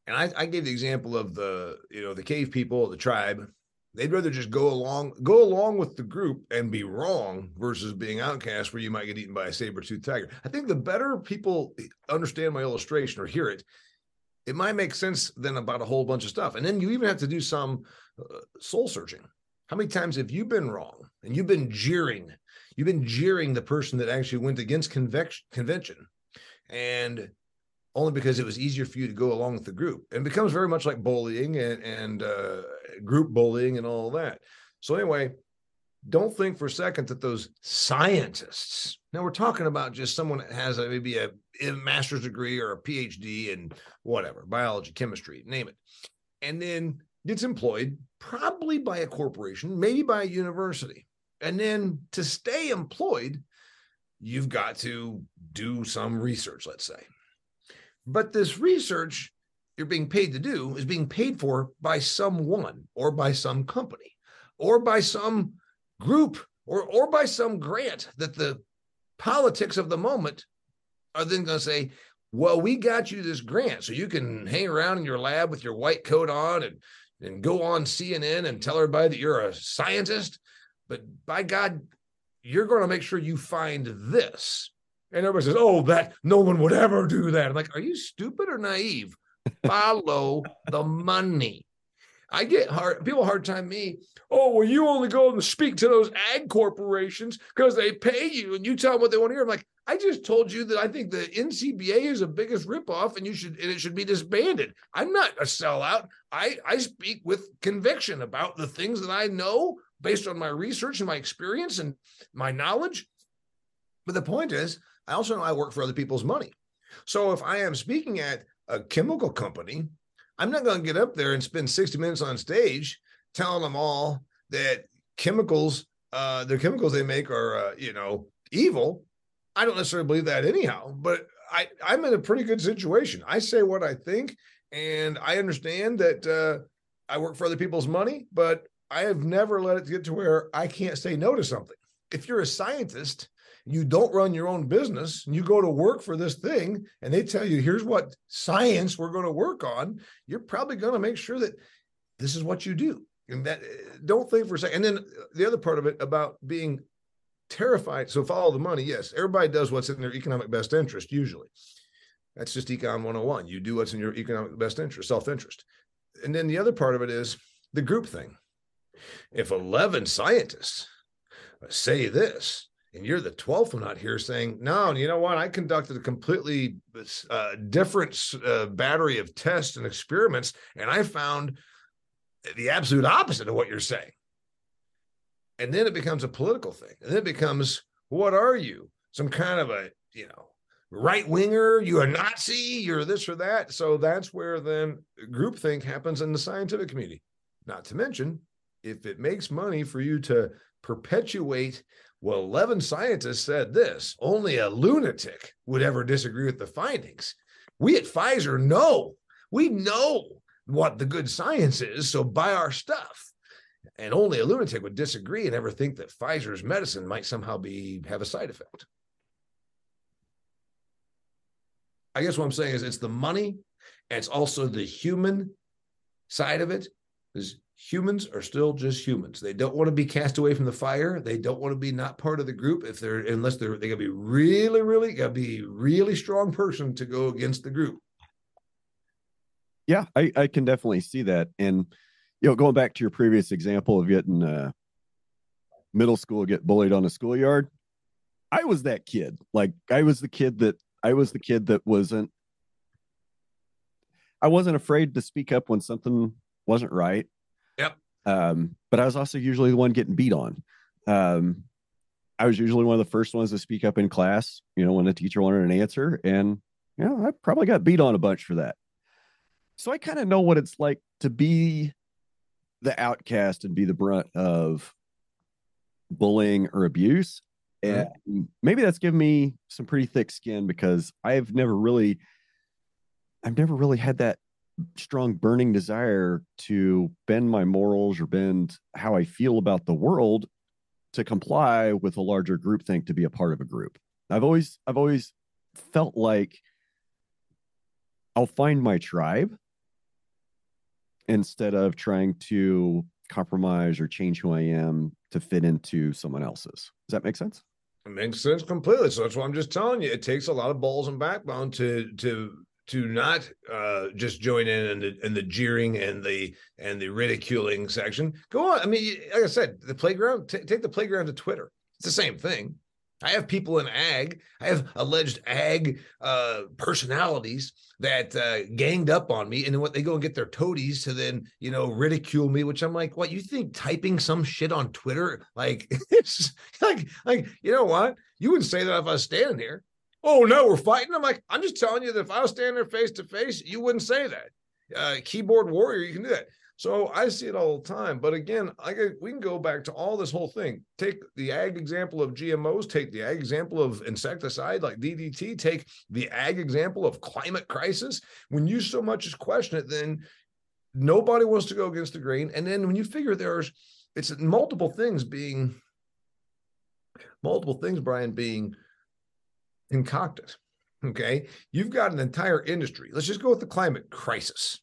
[SPEAKER 2] And I, I gave the example of the you know the cave people, the tribe. They'd rather just go along go along with the group and be wrong versus being outcast where you might get eaten by a saber-toothed tiger. I think the better people understand my illustration or hear it, it might make sense then about a whole bunch of stuff. And then you even have to do some uh, soul searching. How many times have you been wrong and you've been jeering? You've been jeering the person that actually went against convention, and only because it was easier for you to go along with the group. And becomes very much like bullying and, and uh, group bullying and all that. So anyway, don't think for a second that those scientists now we're talking about just someone that has a, maybe a, a, master's degree or a phd in whatever biology chemistry name it. And then gets employed probably by a corporation maybe by a university. And then to stay employed you've got to do some research let's say. But this research you're being paid to do is being paid for by someone or by some company or by some group or or by some grant that the politics of the moment are then going to say well we got you this grant so you can hang around in your lab with your white coat on and and go on CNN and tell everybody that you're a scientist. But by god you're going to make sure you find this. And everybody says oh that no one would ever do that. I'm like are you stupid or naive? Follow the money I get hard people hard time me. Oh, well, you only go and speak to those ag corporations because they pay you and you tell them what they want to hear. I'm like, I just told you that I think the NCBA is the biggest ripoff and you should and it should be disbanded. I'm not a sellout. I, I speak with conviction about the things that I know based on my research and my experience and my knowledge. But the point is, I also know I work for other people's money. So if I am speaking at a chemical company I'm not going to get up there and spend 60 minutes on stage telling them all that chemicals, uh, the chemicals they make are, uh, you know, evil. I don't necessarily believe that anyhow, but I, I'm in a pretty good situation. I say what I think, and I understand that uh, I work for other people's money, but I have never let it get to where I can't say no to something. If you're a scientist you don't run your own business and you go to work for this thing and they tell you here's what science we're going to work on you're probably going to make sure that this is what you do. And that eh, don't think for a second and then uh, the other part of it about being terrified so follow the money yes everybody does what's in their economic best interest usually. That's just econ 101 you do what's in your economic best interest self-interest. And then the other part of it is the group thing. If 11 scientists say this and you're the 12th one out here saying no and you know what? I conducted a completely uh, different uh, battery of tests and experiments and i found the absolute opposite of what you're saying. And then it becomes a political thing and then it becomes what are you? Some kind of a you know right winger? You're a nazi? You're this or that? So that's where then groupthink happens in the scientific community. Not to mention if it makes money for you to perpetuate well 11 scientists said this only a lunatic would ever disagree with the findings. We at pfizer know. We know what the good science is so buy our stuff. And only a lunatic would disagree and ever think that pfizer's medicine might somehow be have a side effect. I guess what i'm saying is it's the money and it's also the human side of it humans are still just humans. They don't want to be cast away from the fire. They don't want to be not part of the group if they're unless they're they gotta be really, really gotta be really strong person to go against the group.
[SPEAKER 1] Yeah, I, I can definitely see that. And you know, going back to your previous example of getting uh middle school get bullied on a schoolyard, I was that kid. Like I was the kid that I was the kid that wasn't I wasn't afraid to speak up when something wasn't right.
[SPEAKER 2] Yep.
[SPEAKER 1] Um, but I was also usually the one getting beat on. Um, I was usually one of the first ones to speak up in class, you know, when a teacher wanted an answer. And, you know, I probably got beat on a bunch for that. So I kind of know what it's like to be the outcast and be the brunt of bullying or abuse. And mm-hmm. maybe that's given me some pretty thick skin because I've never really, I've never really had that strong burning desire to bend my morals or bend how I feel about the world to comply with a larger group think to be a part of a group. I've always I've always felt like I'll find my tribe instead of trying to compromise or change who I am to fit into someone else's. Does that make sense?
[SPEAKER 2] It makes sense completely. So that's what I'm just telling you. It takes a lot of balls and backbone to to to not uh, just join in in the, in the jeering and the and the ridiculing section. Go on. I mean, like I said, the playground. T- take the playground to Twitter. It's the same thing. I have people in ag. I have alleged ag uh, personalities that uh, ganged up on me, and then what they go and get their toadies to then you know ridicule me. Which I'm like, what you think typing some shit on Twitter like it's like like you know what you wouldn't say that if I was standing here oh no, we're fighting. I'm like, I'm just telling you that if I was standing there face to face, you wouldn't say that. Uh, keyboard warrior, you can do that. So I see it all the time. But again, I we can go back to all this whole thing. Take the ag example of GMOs, take the ag example of insecticide like DDT, take the ag example of climate crisis. When you so much as question it, then nobody wants to go against the grain. And then when you figure there's it's multiple things being multiple things, Brian, being concocted. Okay. You've got an entire industry. Let's just go with the climate crisis.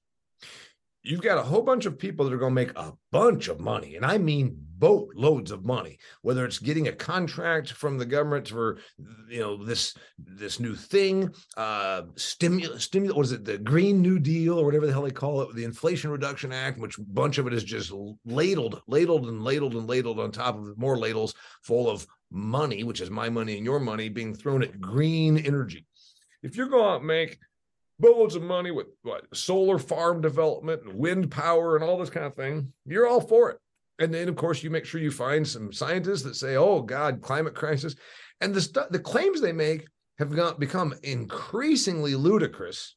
[SPEAKER 2] You've got a whole bunch of people that are going to make a bunch of money, and I mean boatloads of money. Whether it's getting a contract from the government for, you know, this this new thing, uh, stimulus, stimulus. What is it? The Green New Deal or whatever the hell they call it, the Inflation Reduction Act, which bunch of it is just ladled, ladled, and ladled and ladled on top of more ladles full of money, which is my money and your money, being thrown at green energy. If you're going to make boatloads of money with what solar farm development and wind power and all this kind of thing, you're all for it. And then, of course, you make sure you find some scientists that say, "Oh God, climate crisis," and the stu- the claims they make have got, become increasingly ludicrous.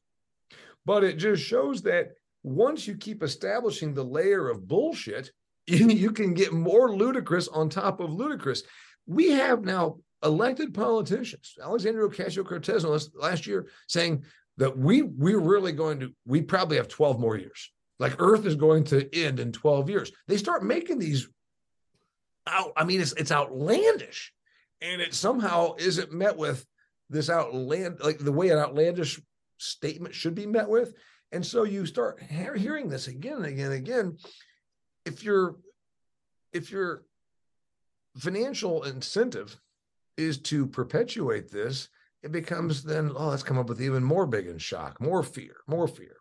[SPEAKER 2] But it just shows that once you keep establishing the layer of bullshit, you, you can get more ludicrous on top of ludicrous we have now elected politicians, Alexandria Ocasio Cortez last, year, saying that we we're really going to we probably have 12 more years. Like Earth is going to end in 12 years. They start making these out. I mean, it's it's outlandish. and it somehow isn't met with this outland like the way an outlandish statement should be met with. And so you start hearing this again and again and again. If you're if your financial incentive is to perpetuate this, it becomes then, oh, let's come up with even more big and shock, more fear, more fear.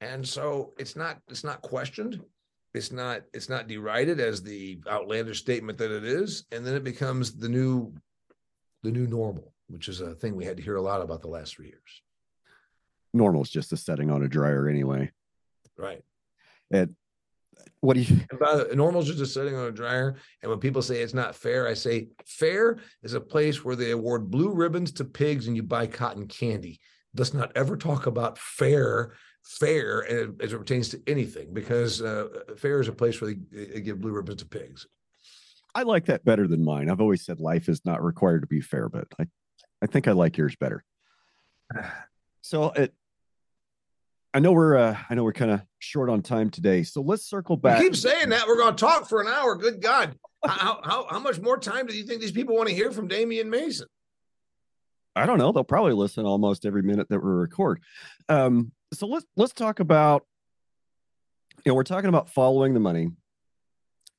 [SPEAKER 2] And so it's not it's not questioned. It's not it's not derided as the outlandish statement that it is, and then it becomes the new the new normal, which is a thing we had to hear a lot about the last three years.
[SPEAKER 1] Normal is just a setting on a dryer anyway.
[SPEAKER 2] Right.
[SPEAKER 1] And what do you
[SPEAKER 2] normal is just sitting on a dryer? And when people say it's not fair, I say fair is a place where they award blue ribbons to pigs and you buy cotton candy. Let's not ever talk about fair fair as it pertains to anything because uh, fair is a place where they, they give blue ribbons to pigs.
[SPEAKER 1] I like that better than mine. I've always said life is not required to be fair, but I, I think I like yours better. So it, I know we're, uh, I know we're kind of short on time today. So let's circle back.
[SPEAKER 2] You keep saying that we're going to talk for an hour. Good God, how, how how much more time do you think these people want to hear from Damian Mason?
[SPEAKER 1] I don't know. They'll probably listen almost every minute that we record. Um, so let's let's talk about you know we're talking about following the money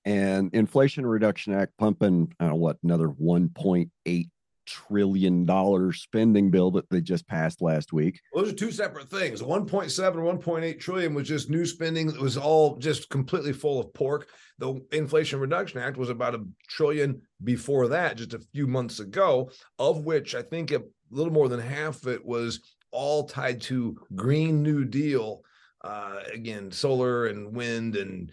[SPEAKER 1] and inflation reduction act pumping i don't know what another 1.8 trillion dollar spending bill that they just passed last week
[SPEAKER 2] those are two separate things 1.7 1.8 trillion was just new spending that was all just completely full of pork the inflation reduction act was about a trillion before that just a few months ago of which i think a little more than half of it was all tied to Green New Deal. Uh, again, solar and wind and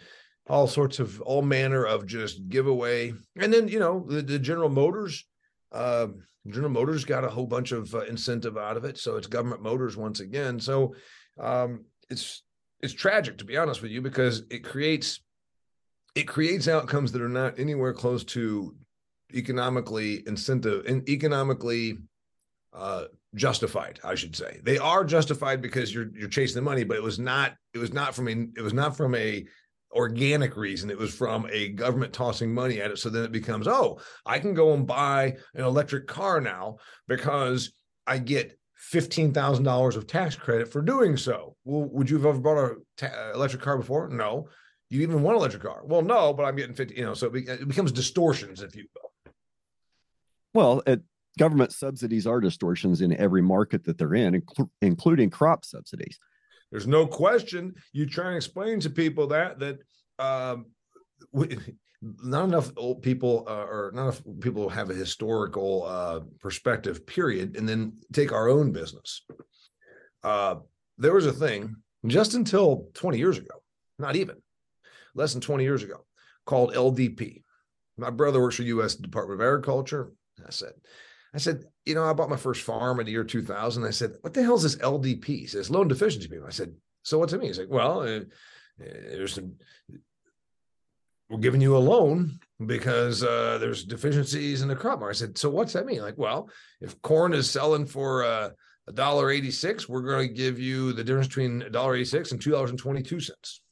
[SPEAKER 2] all sorts of all manner of just giveaway. And then you know the, the General Motors. Uh, General Motors got a whole bunch of uh, incentive out of it, so it's government motors once again. So um, it's it's tragic to be honest with you because it creates it creates outcomes that are not anywhere close to economically incentive and economically uh, justified i should say they are justified because you're you're chasing the money but it was not it was not from a it was not from a organic reason it was from a government tossing money at it so then it becomes oh i can go and buy an electric car now because i get $15,000 of tax credit for doing so. Well, would you have ever bought a ta- uh, electric car before? No. You even want an electric car? Well, no, but I'm getting 50, you know, so it, be, it becomes distortions, if you will.
[SPEAKER 1] Well, it, government subsidies are distortions in every market that they're in, inc- including crop subsidies.
[SPEAKER 2] There's no question. You try and explain to people that that um, we, not enough old people uh, or not enough people have a historical uh, perspective. Period. And then take our own business. Uh, there was a thing just until 20 years ago, not even less than 20 years ago, called LDP. My brother works for U.S. Department of Agriculture. I said, I said, you know, I bought my first farm in the year 2000. I said, what the hell is this LDP? He says, loan deficiency payment. I said, so what's it mean? He's like, well, uh, there's some, we're giving you a loan because uh, there's deficiencies in the crop market. I said, so what's that mean? Like, well, if corn is selling for uh, a dollar eighty six, we're going to give you the difference between a dollar eighty six and two dollars and twenty two cents.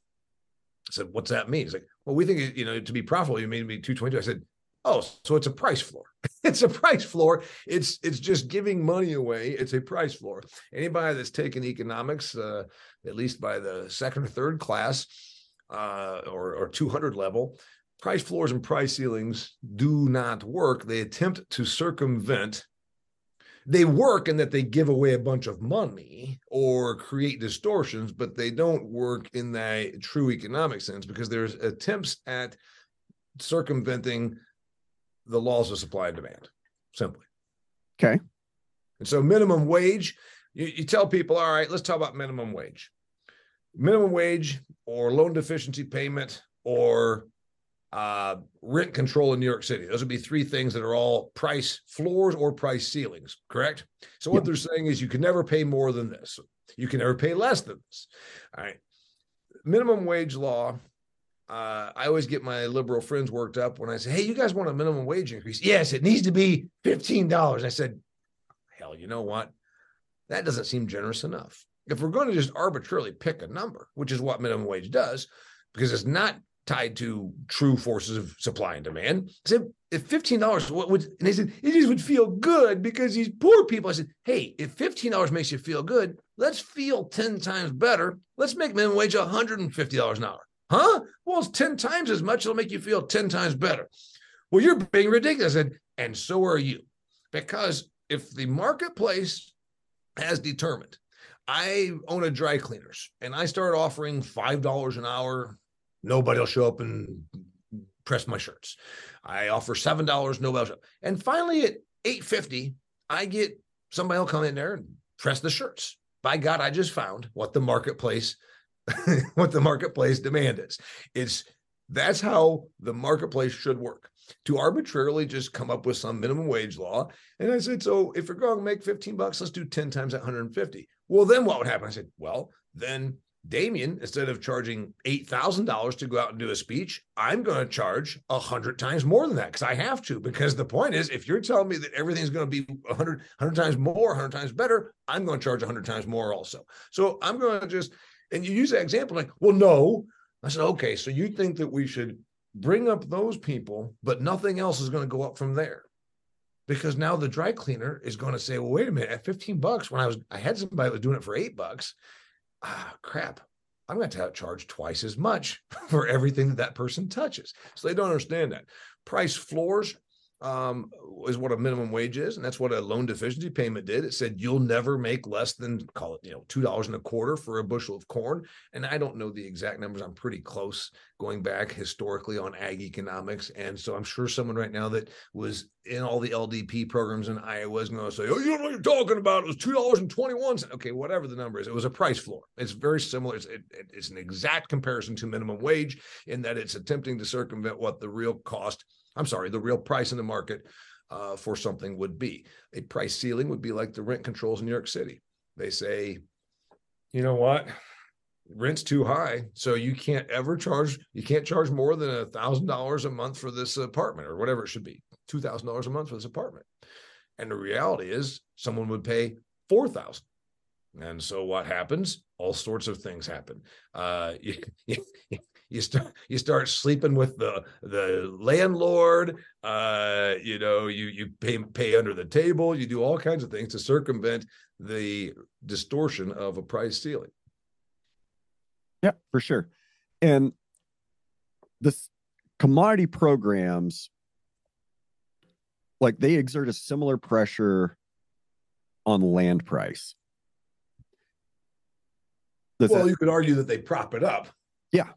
[SPEAKER 2] I said, what's that mean? He's like, well, we think you know to be profitable, you mean to be two twenty two. I said, oh, so it's a price floor. it's a price floor. It's it's just giving money away. It's a price floor. Anybody that's taken economics, uh, at least by the second or third class, uh, or or 200 level, price floors and price ceilings do not work. They attempt to circumvent. They work in that they give away a bunch of money or create distortions, but they don't work in that true economic sense because there's attempts at circumventing the laws of supply and demand, simply.
[SPEAKER 1] Okay.
[SPEAKER 2] And so minimum wage, you, you tell people, all right, let's talk about minimum wage. Minimum wage or loan deficiency payment or uh, rent control in New York City. Those would be three things that are all price floors or price ceilings, correct? So what they're saying is you can never pay more than this. You can never pay less than this. All right. Minimum wage law uh, I always get my liberal friends worked up when I say, "Hey, you guys want a minimum wage increase?" Yes, it needs to be fifteen dollars. I said, "Hell, you know what? That doesn't seem generous enough. If we're going to just arbitrarily pick a number, which is what minimum wage does, because it's not tied to true forces of supply and demand, say if $15 what would and they said it just would feel good because these poor people i said hey if $15 makes you feel good let's feel 10 times better let's make minimum wage $150 an hour huh well it's 10 times as much it'll make you feel 10 times better well you're being ridiculous said and so are you because if the marketplace has determined i own a dry cleaners and i start offering $5 an hour nobody will show up and press my shirts. I offer seven dollars, nobody. Will show up. And finally, at eight fifty, I get somebody will come in there and press the shirts. By God, I just found what the marketplace, what the marketplace demand is. It's that's how the marketplace should work. To arbitrarily just come up with some minimum wage law. And I said, so if you're going to make 15 bucks, let's do 10 times that 150. Well, then what would happen? I said, well, then Damian, instead of charging $8,000 to go out and do a speech, I'm going to charge 100 times more than that because I have to. Because the point is, if you're telling me that everything's going to be 100, 100 times more, 100 times better, I'm going to charge 100 times more also. So I'm going to just, and you use that example like, well, no. I said, okay, so you think that we should bring up those people, but nothing else is going to go up from there because now the dry cleaner is going to say, well, wait a minute, at 15 bucks, when I was, I had somebody that was doing it for eight bucks ah, crap, I'm going to have to charge twice as much for everything that that person touches. So they don't understand that. Price floors um, is what a minimum wage is, and that's what a loan deficiency payment did. It said you'll never make less than call it, you know, two dollars and a quarter for a bushel of corn. And I don't know the exact numbers. I'm pretty close going back historically on ag economics, and so I'm sure someone right now that was in all the LDP programs in Iowa is going to say, "Oh, you know what you're talking about? It was two dollars and twenty one cents." Okay, whatever the number is, it was a price floor. It's very similar. It's, it, it's an exact comparison to minimum wage in that it's attempting to circumvent what the real cost I'm sorry, the real price in the market uh, for something would be. A price ceiling would be like the rent controls in New York City. They say, you know what? Rent's too high, so you can't ever charge. You can't charge more than a thousand dollars a month for this apartment, or whatever it should be, two thousand dollars a month for this apartment. And the reality is, someone would pay four thousand. And so what happens? All sorts of things happen. Uh, you, start you start sleeping with the the landlord uh you know you you pay pay under the table you do all kinds of things to circumvent the distortion of a price ceiling.
[SPEAKER 1] Yeah for sure. And this commodity programs like they exert a similar pressure on land price.
[SPEAKER 2] Does well that... you could argue that they prop it up.
[SPEAKER 1] Yeah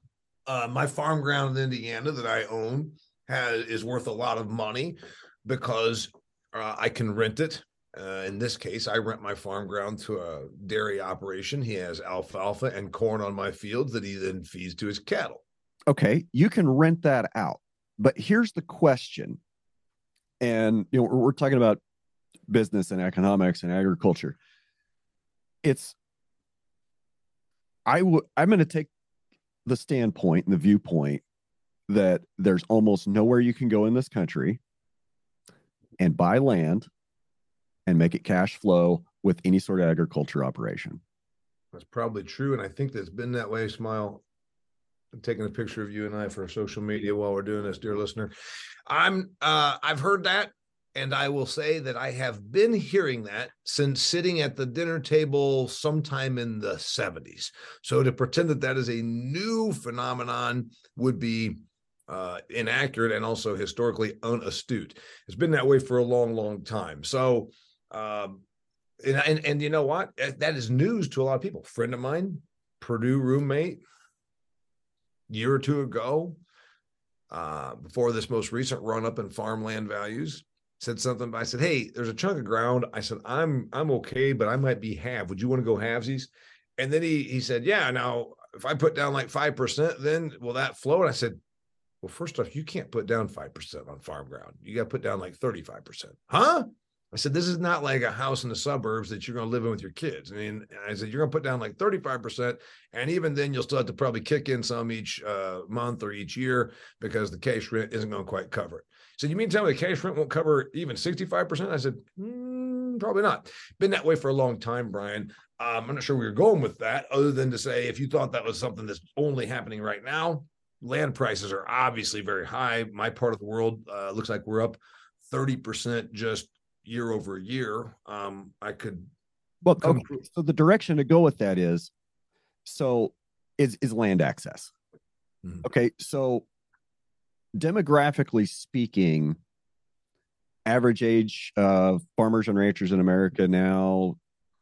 [SPEAKER 2] uh, my farm ground in Indiana that I own has is worth a lot of money because uh, I can rent it. Uh, in this case, I rent my farm ground to a dairy operation. He has alfalfa and corn on my fields that he then feeds to his cattle.
[SPEAKER 1] Okay, you can rent that out. But here's the question. And you know, we're, we're talking about business and economics and agriculture. It's I would I'm going to take the standpoint and the viewpoint that there's almost nowhere you can go in this country and buy land and make it cash flow with any sort of agriculture operation.
[SPEAKER 2] That's probably true. And I think that's been that way, Smile. I'm taking a picture of you and I for social media while we're doing this, dear listener. I'm uh I've heard that and I will say that I have been hearing that since sitting at the dinner table sometime in the 70s. So to pretend that that is a new phenomenon would be uh, inaccurate and also historically unastute. It's been that way for a long, long time. So, um, and, and, and you know what? That is news to a lot of people. friend of mine, Purdue roommate, year or two ago, uh, before this most recent run up in farmland values, said something. But I said, "Hey, there's a chunk of ground." I said, "I'm I'm okay, but I might be half. Would you want to go halvesies?" And then he he said, "Yeah. Now, if I put down like five percent, then will that flow?" And I said, "Well, first off, you can't put down five percent on farm ground. You got to put down like thirty five percent, huh?" I said, this is not like a house in the suburbs that you're going to live in with your kids. I mean, I said, you're going to put down like 35%. And even then, you'll still have to probably kick in some each uh, month or each year because the cash rent isn't going to quite cover it. So you mean tell me the cash rent won't cover even 65%? I said, mm, probably not. Been that way for a long time, Brian. Um, I'm not sure where you're going with that, other than to say if you thought that was something that's only happening right now, land prices are obviously very high. My part of the world uh, looks like we're up 30% just year over year. Um, I could.
[SPEAKER 1] Well, okay. so the direction to go with that is so is is land access. Mm-hmm. Okay, so demographically speaking, average age of farmers and ranchers in America now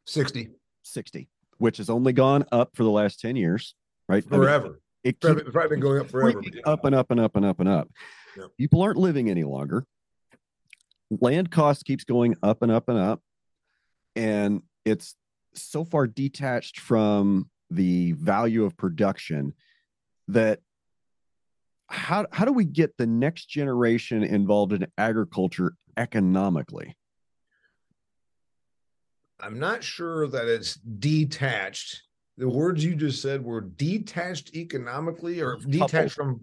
[SPEAKER 2] 60.
[SPEAKER 1] 60, which has only gone up for the last 10 years, right?
[SPEAKER 2] Forever. I mean, it keeps, it's probably been going up forever.
[SPEAKER 1] Up and up and up and up and up. Yep. People aren't living any longer. Land cost keeps going up and up and up. And it's so far detached from the value of production that how how do we get the next generation involved in agriculture economically?
[SPEAKER 2] I'm not sure that it's detached. The words you just said were detached economically or detached from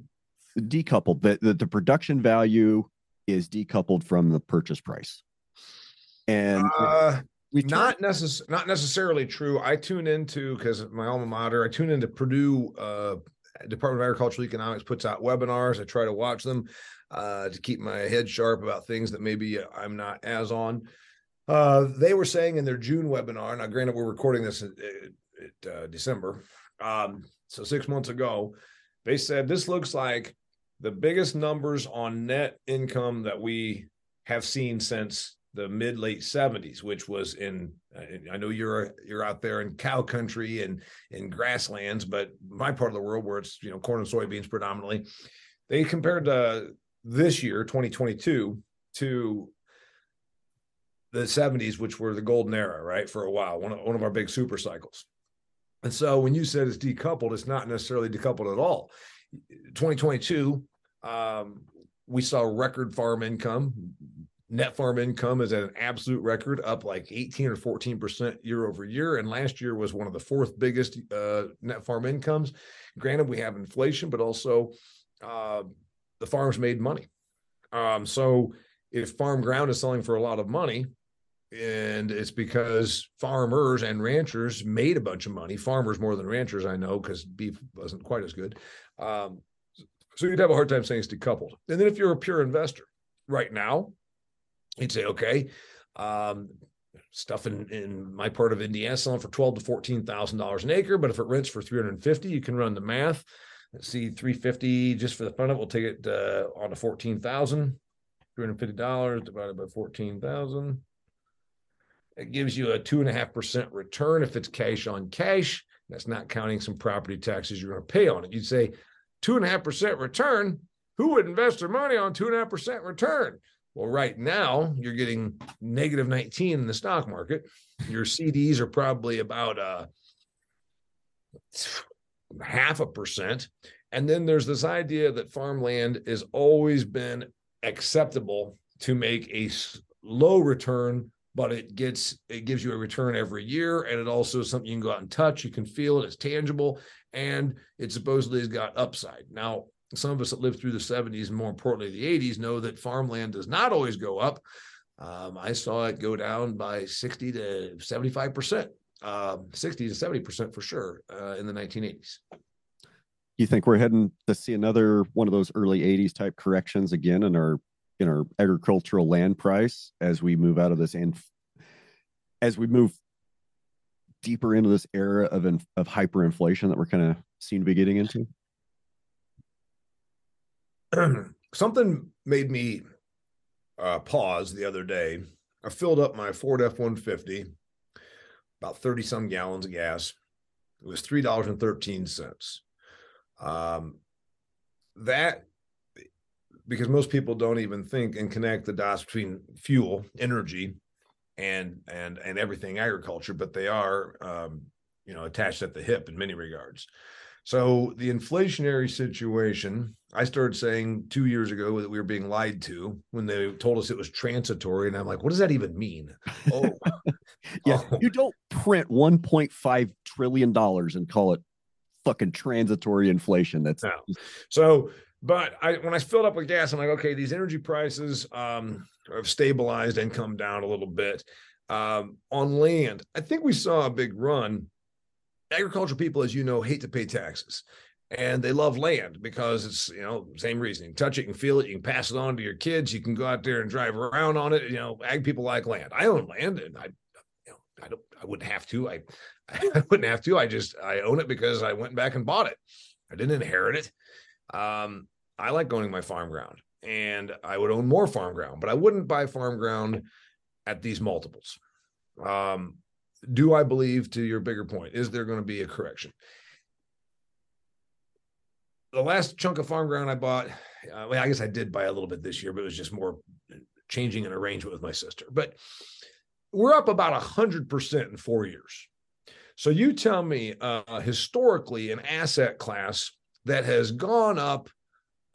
[SPEAKER 1] decoupled. That the, the production value is decoupled from the purchase price. And
[SPEAKER 2] uh, we not necess- not necessarily true. I tune into because my alma mater. I tune into Purdue uh, Department of Agricultural Economics puts out webinars. I try to watch them uh, to keep my head sharp about things that maybe I'm not as on. Uh, they were saying in their June webinar. Now, granted, we're recording this in, in uh, December, um, so six months ago, they said this looks like the biggest numbers on net income that we have seen since the mid late 70s which was in i know you're you're out there in cow country and in grasslands but my part of the world where it's you know corn and soybeans predominantly they compared uh, this year 2022 to the 70s which were the golden era right for a while one of, one of our big super cycles. And so when you said it's decoupled it's not necessarily decoupled at all. 2022 um, we saw record farm income net farm income is at an absolute record up like 18 or 14 percent year over year and last year was one of the fourth biggest uh, net farm incomes. Granted we have inflation but also uh, the farms made money. Um, so if farm ground is selling for a lot of money and it's because farmers and ranchers made a bunch of money farmers more than ranchers i know because beef wasn't quite as good um, so you'd have a hard time saying it's decoupled. And then if you're a pure investor right now you'd say, okay, um, stuff in, in my part of Indiana selling for twelve to fourteen thousand dollars an acre, but if it rents for three hundred and fifty, you can run the math. Let's see, three fifty just for the fun of it. We'll take it uh, on to fourteen thousand. Three hundred fifty dollars divided by fourteen thousand. It gives you a two and a half percent return if it's cash on cash. That's not counting some property taxes you're going to pay on it. You'd say two and a half percent return. Who would invest their money on two and a half percent return? Well, right now you're getting negative 19 in the stock market. Your CDs are probably about uh, half a percent. And then there's this idea that farmland has always been acceptable to make a low return, but it gets it gives you a return every year, and it also is something you can go out and touch. You can feel it; it's tangible, and it supposedly has got upside. Now, some of us that lived through the 70s and more importantly the 80s know that farmland does not always go up. Um, I saw it go down by 60 to 75 percent, uh, 60 to 70 percent for sure uh, in the 1980s.
[SPEAKER 1] You think we're heading to see another one of those early 80s type corrections again in our in our agricultural land price as we move out of this and as we move deeper into this era of of hyperinflation that we're kind of seem to be getting into?
[SPEAKER 2] something made me uh, pause the other day. I filled up my Ford F 150, about 30 some gallons of gas. It was $3.13. Um, that, because most people don't even think and connect the dots between fuel, energy, and and and everything agriculture, but they are um, you know attached at the hip in many regards. So the inflationary situation, I started saying two years ago that we were being lied to when they told us it was transitory. And I'm like, what does that even mean? Oh,
[SPEAKER 1] yeah. Oh. You don't print $1.5 trillion and call it fucking transitory inflation. That's
[SPEAKER 2] no. so, but I, when I filled up with gas, I'm like, okay, these energy prices um, have stabilized and come down a little bit. Um, on land, I think we saw a big run agricultural people, as you know, hate to pay taxes. And they love land because it's you know same reasoning touch it and feel it you can pass it on to your kids you can go out there and drive around on it you know ag people like land. I own land and i you know i don't i wouldn't have to i i wouldn't have to i just i own it because i went back and bought it. I didn't inherit it. Um i like owning my farm ground and i would own more farm ground but i wouldn't buy farm ground at these multiples. Um do i believe to your bigger point is there going to be a correction the last chunk of farm ground I bought, uh, well, I guess I did buy a little bit this year, but it was just more changing an arrangement with my sister. But we're up about a hundred percent in four years. So you tell me, uh, historically, an asset class that has gone up,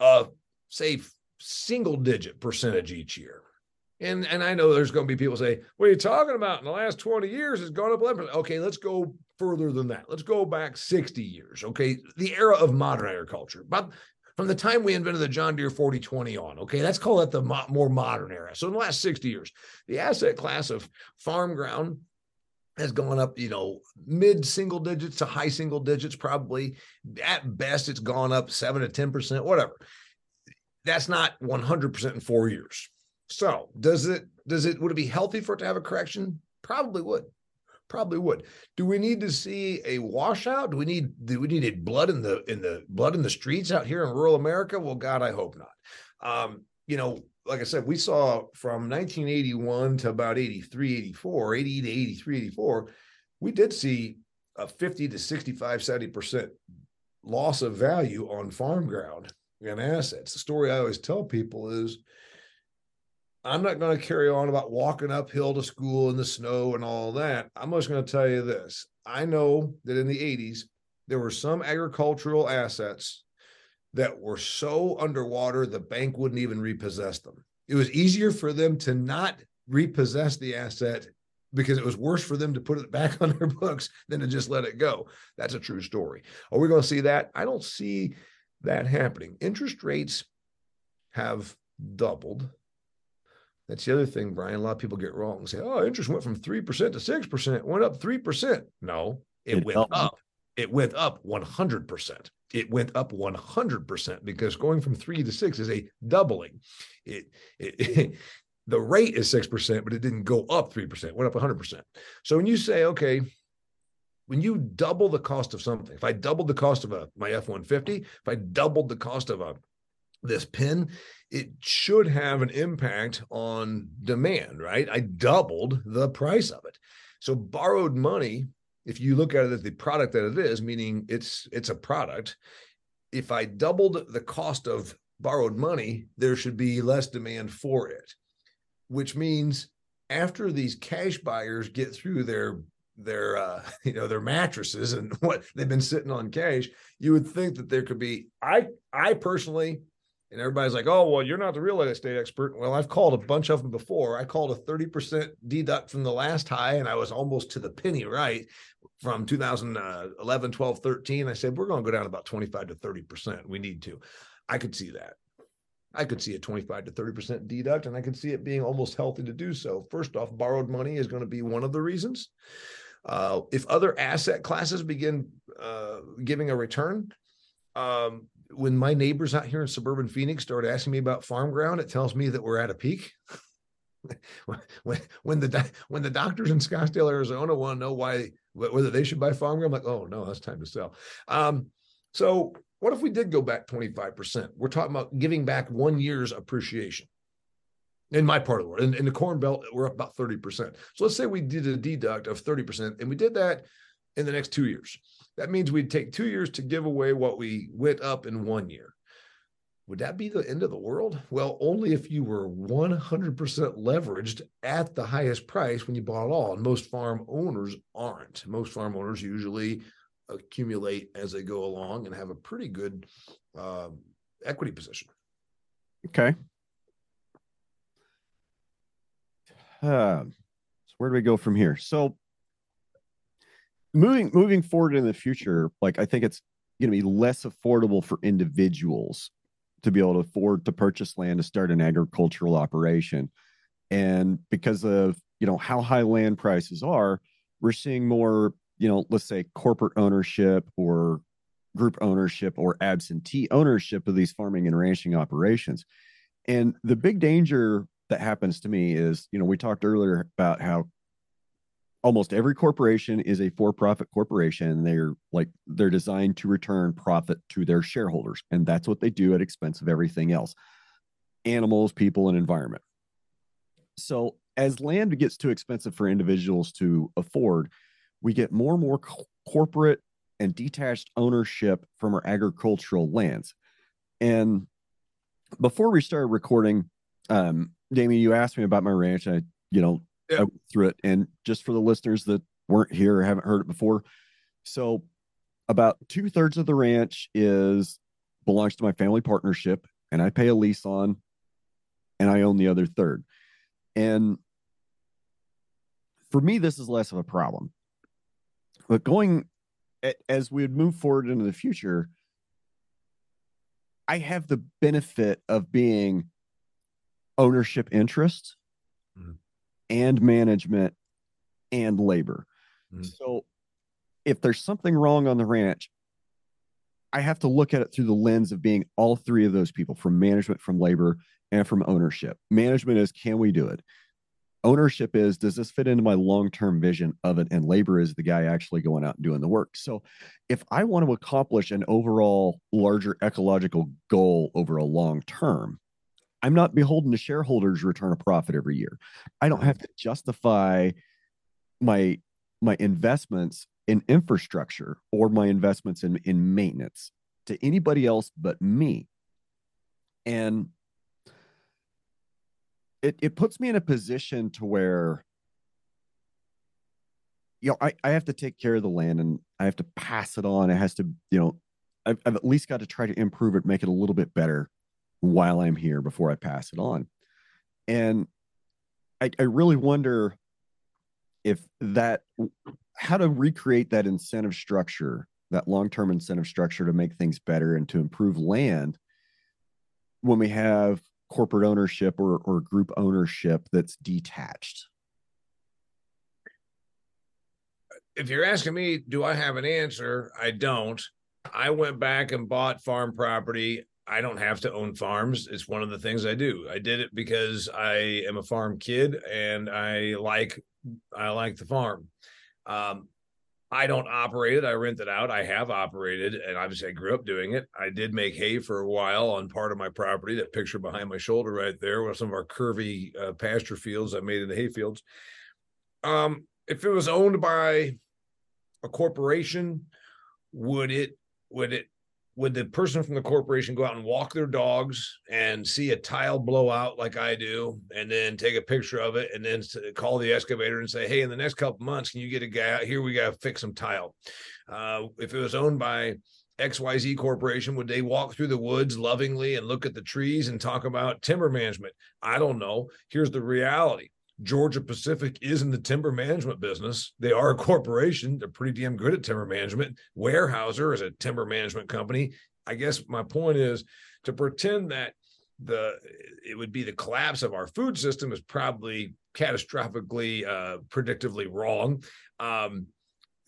[SPEAKER 2] uh, say, single digit percentage each year. And and I know there's going to be people say, "What are you talking about? In the last 20 years, it's gone up 11%." Okay, let's go further than that. Let's go back 60 years. Okay, the era of modern agriculture, but from the time we invented the John Deere 4020 on. Okay, let's call that the mo- more modern era. So in the last 60 years, the asset class of farm ground has gone up, you know, mid single digits to high single digits, probably. At best, it's gone up seven to 10%, whatever. That's not 100% in four years. So does it does it would it be healthy for it to have a correction? Probably would. Probably would. Do we need to see a washout? Do we need do we need blood in the in the blood in the streets out here in rural America? Well, God, I hope not. Um, you know, like I said, we saw from 1981 to about 83, 84, 80 to 83, 84, we did see a 50 to 65, 70% loss of value on farm ground and assets. The story I always tell people is I'm not going to carry on about walking uphill to school in the snow and all that. I'm just going to tell you this. I know that in the 80s, there were some agricultural assets that were so underwater, the bank wouldn't even repossess them. It was easier for them to not repossess the asset because it was worse for them to put it back on their books than to just let it go. That's a true story. Are we going to see that? I don't see that happening. Interest rates have doubled that's the other thing, Brian. A lot of people get wrong and say, oh, interest went from 3% to 6%, it went up 3%. No, it, it went helped. up. It went up 100%. It went up 100% because going from three to six is a doubling. It, it, the rate is 6%, but it didn't go up 3%, it went up 100%. So when you say, okay, when you double the cost of something, if I doubled the cost of a my F-150, if I doubled the cost of a this pin, it should have an impact on demand, right? I doubled the price of it. So borrowed money, if you look at it as the product that it is, meaning it's it's a product, if I doubled the cost of borrowed money, there should be less demand for it, which means after these cash buyers get through their their uh, you know their mattresses and what they've been sitting on cash you would think that there could be i i personally and everybody's like, oh, well, you're not the real estate expert. Well, I've called a bunch of them before. I called a 30% deduct from the last high, and I was almost to the penny right from 2011, 12, 13. I said, we're going to go down about 25 to 30%. We need to. I could see that. I could see a 25 to 30% deduct, and I could see it being almost healthy to do so. First off, borrowed money is going to be one of the reasons. Uh, if other asset classes begin uh, giving a return, um, when my neighbors out here in suburban Phoenix start asking me about farm ground, it tells me that we're at a peak. when when the when the doctors in Scottsdale, Arizona, want to know why whether they should buy farm ground, I'm like, oh no, that's time to sell. Um, so what if we did go back 25%? We're talking about giving back one year's appreciation in my part of the world. In, in the corn belt, we're up about 30%. So let's say we did a deduct of 30%, and we did that in the next two years. That means we'd take two years to give away what we went up in one year. Would that be the end of the world? Well, only if you were 100% leveraged at the highest price when you bought it all. And most farm owners aren't. Most farm owners usually accumulate as they go along and have a pretty good uh, equity position.
[SPEAKER 1] Okay. Uh, so where do we go from here? So moving moving forward in the future, like I think it's going to be less affordable for individuals to be able to afford to purchase land to start an agricultural operation. And because of, you know, how high land prices are, we're seeing more, you know, let's say corporate ownership or group ownership or absentee ownership of these farming and ranching operations. And the big danger that happens to me is, you know, we talked earlier about how almost every corporation is a for-profit corporation. They're like they're designed to return profit to their shareholders, and that's what they do at expense of everything else. Animals, people, and environment. So as land gets too expensive for individuals to afford, we get more and more co- corporate and detached ownership from our agricultural lands. And before we started recording, um, Damian, you asked me about my ranch. I, you know,
[SPEAKER 2] Yeah.
[SPEAKER 1] I went through it. And just for the listeners that weren't here or haven't heard it before, so about two thirds of the ranch is belongs to my family partnership, and I pay a lease on, and I own the other third. And for me, this is less of a problem. But going as we would move forward into the future, I have the benefit of being ownership interest
[SPEAKER 2] Mhm.
[SPEAKER 1] And management and labor.
[SPEAKER 2] Mhm.
[SPEAKER 1] So if there's something wrong on the ranch, I have to look at it through the lens of being all three of those people from management, from labor, and from ownership. Management is can we do it? Ownership is does this fit into my long term vision of it? And labor is the guy actually going out and doing the work. So if I want to accomplish an overall larger ecological goal over a long term, I'm not beholden to shareholders' return a profit every year. I don't have to justify my my investments in infrastructure or my investments in in maintenance to anybody else but me. And it it puts me in a position to where you know I, I have to take care of the land and I have to pass it on. It has to, you know, I've, I've at least got to try to improve it, make it a little bit better while I'm here before I pass it on. And I, I really wonder if that how to recreate that incentive structure, that long-term incentive structure to make things better and to improve land when we have corporate ownership or, or group ownership that's detached.
[SPEAKER 2] if you're asking me, do I have an answer? I don't. I went back and bought farm property. I don't have to own farms. It's one of the things I do. I did it because I am a farm kid and I like I like the farm. Um, I don't operate it. I rent it out. I have operated, and obviously I grew up doing it. I did make hay for a while on part of my property. That picture behind my shoulder right there was some of our curvy uh, pasture fields I made in the hay fields. Um, if it was owned by a corporation, would it would it would the person from the corporation go out and walk their dogs and see a tile blow out like I do, and then take a picture of it, and then call the excavator and say, "Hey, in the next couple months, can you get a guy out here? We got to fix some tile." Uh, if it was owned by XYZ Corporation, would they walk through the woods lovingly and look at the trees and talk about timber management? I don't know. Here's the reality. Georgia Pacific is in the timber management business. They are a corporation. They're pretty damn good at timber management. Weyerhaeuser is a timber management company. I guess my point is to pretend that the it would be the collapse of our food system is probably catastrophically uh predictively wrong. Um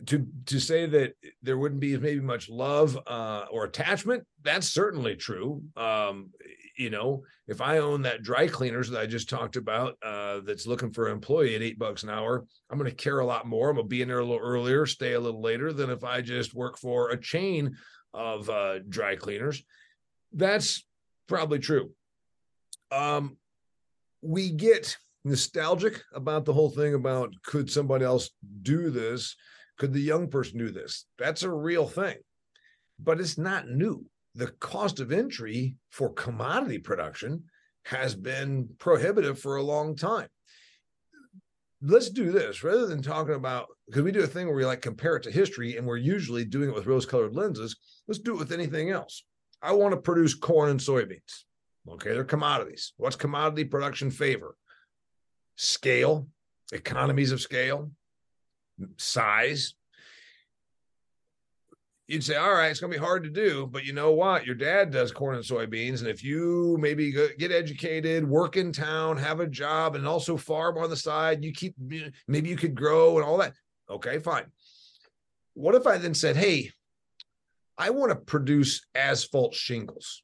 [SPEAKER 2] to to say that there wouldn't be maybe much love uh or attachment, that's certainly true. Um you know, if I own that dry cleaners that I just talked about, uh, that's looking for an employee at eight bucks an hour, I'm going to care a lot more. I'm going to be in there a little earlier, stay a little later than if I just work for a chain of uh, dry cleaners. That's probably true. Um, we get nostalgic about the whole thing about could somebody else do this? Could the young person do this? That's a real thing, but it's not new the cost of entry for commodity production has been prohibitive for a long time. Let's do this rather than talking about because we do a thing where we like compare it to history and we're usually doing it with rose colored lenses. Let's do it with anything else. I want to produce corn and soybeans. Okay, they're commodities. What's commodity production favor? Scale, economies of scale, size, you'd say, all right, it's going to be hard to do, but you know what? Your dad does corn and soybeans. And if you maybe get educated, work in town, have a job, and also farm on the side, you keep, maybe you could grow and all that. Okay, fine. What if I then said, hey, I want to produce asphalt shingles.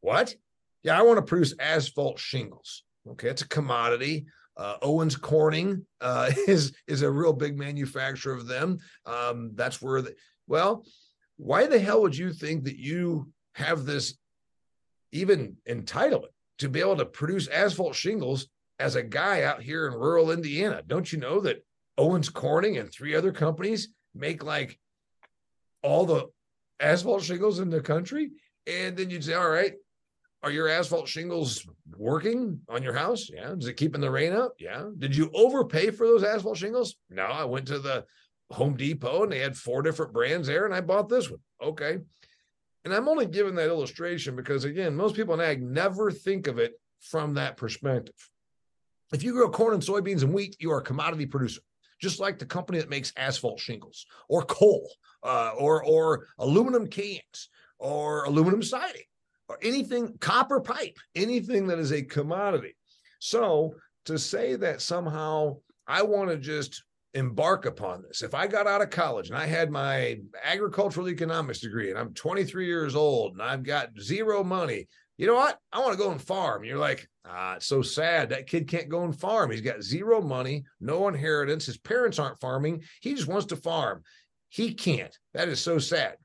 [SPEAKER 2] What? Yeah, I want to produce asphalt shingles. Okay, it's a commodity. Uh, Owens Corning uh, is is a real big manufacturer of them. Um, that's where the well, why the hell would you think that you have this even entitlement to be able to produce asphalt shingles as a guy out here in rural Indiana? Don't you know that Owens Corning and three other companies make like all the asphalt shingles in the country? And then you'd say, all right, are your asphalt shingles working on your house? Yeah. Is it keeping the rain out? Yeah. Did you overpay for those asphalt shingles? No, I went to the Home Depot and they had four different brands there and I bought this one. Okay. And I'm only giving that illustration because, again, most people in ag never think of it from that perspective. If you grow corn and soybeans and wheat, you are a commodity producer, just like the company that makes asphalt shingles or coal uh, or, or aluminum cans or aluminum siding or anything, copper pipe, anything that is a commodity. So to say that somehow I want to just embark upon this. If I got out of college and I had my agricultural economics degree and I'm 23 years old and I've got zero money, you know what? I want to go and farm. You're like, ah, it's so sad. That kid can't go and farm. He's got zero money, no inheritance. His parents aren't farming. He just wants to farm. He can't. That is so sad.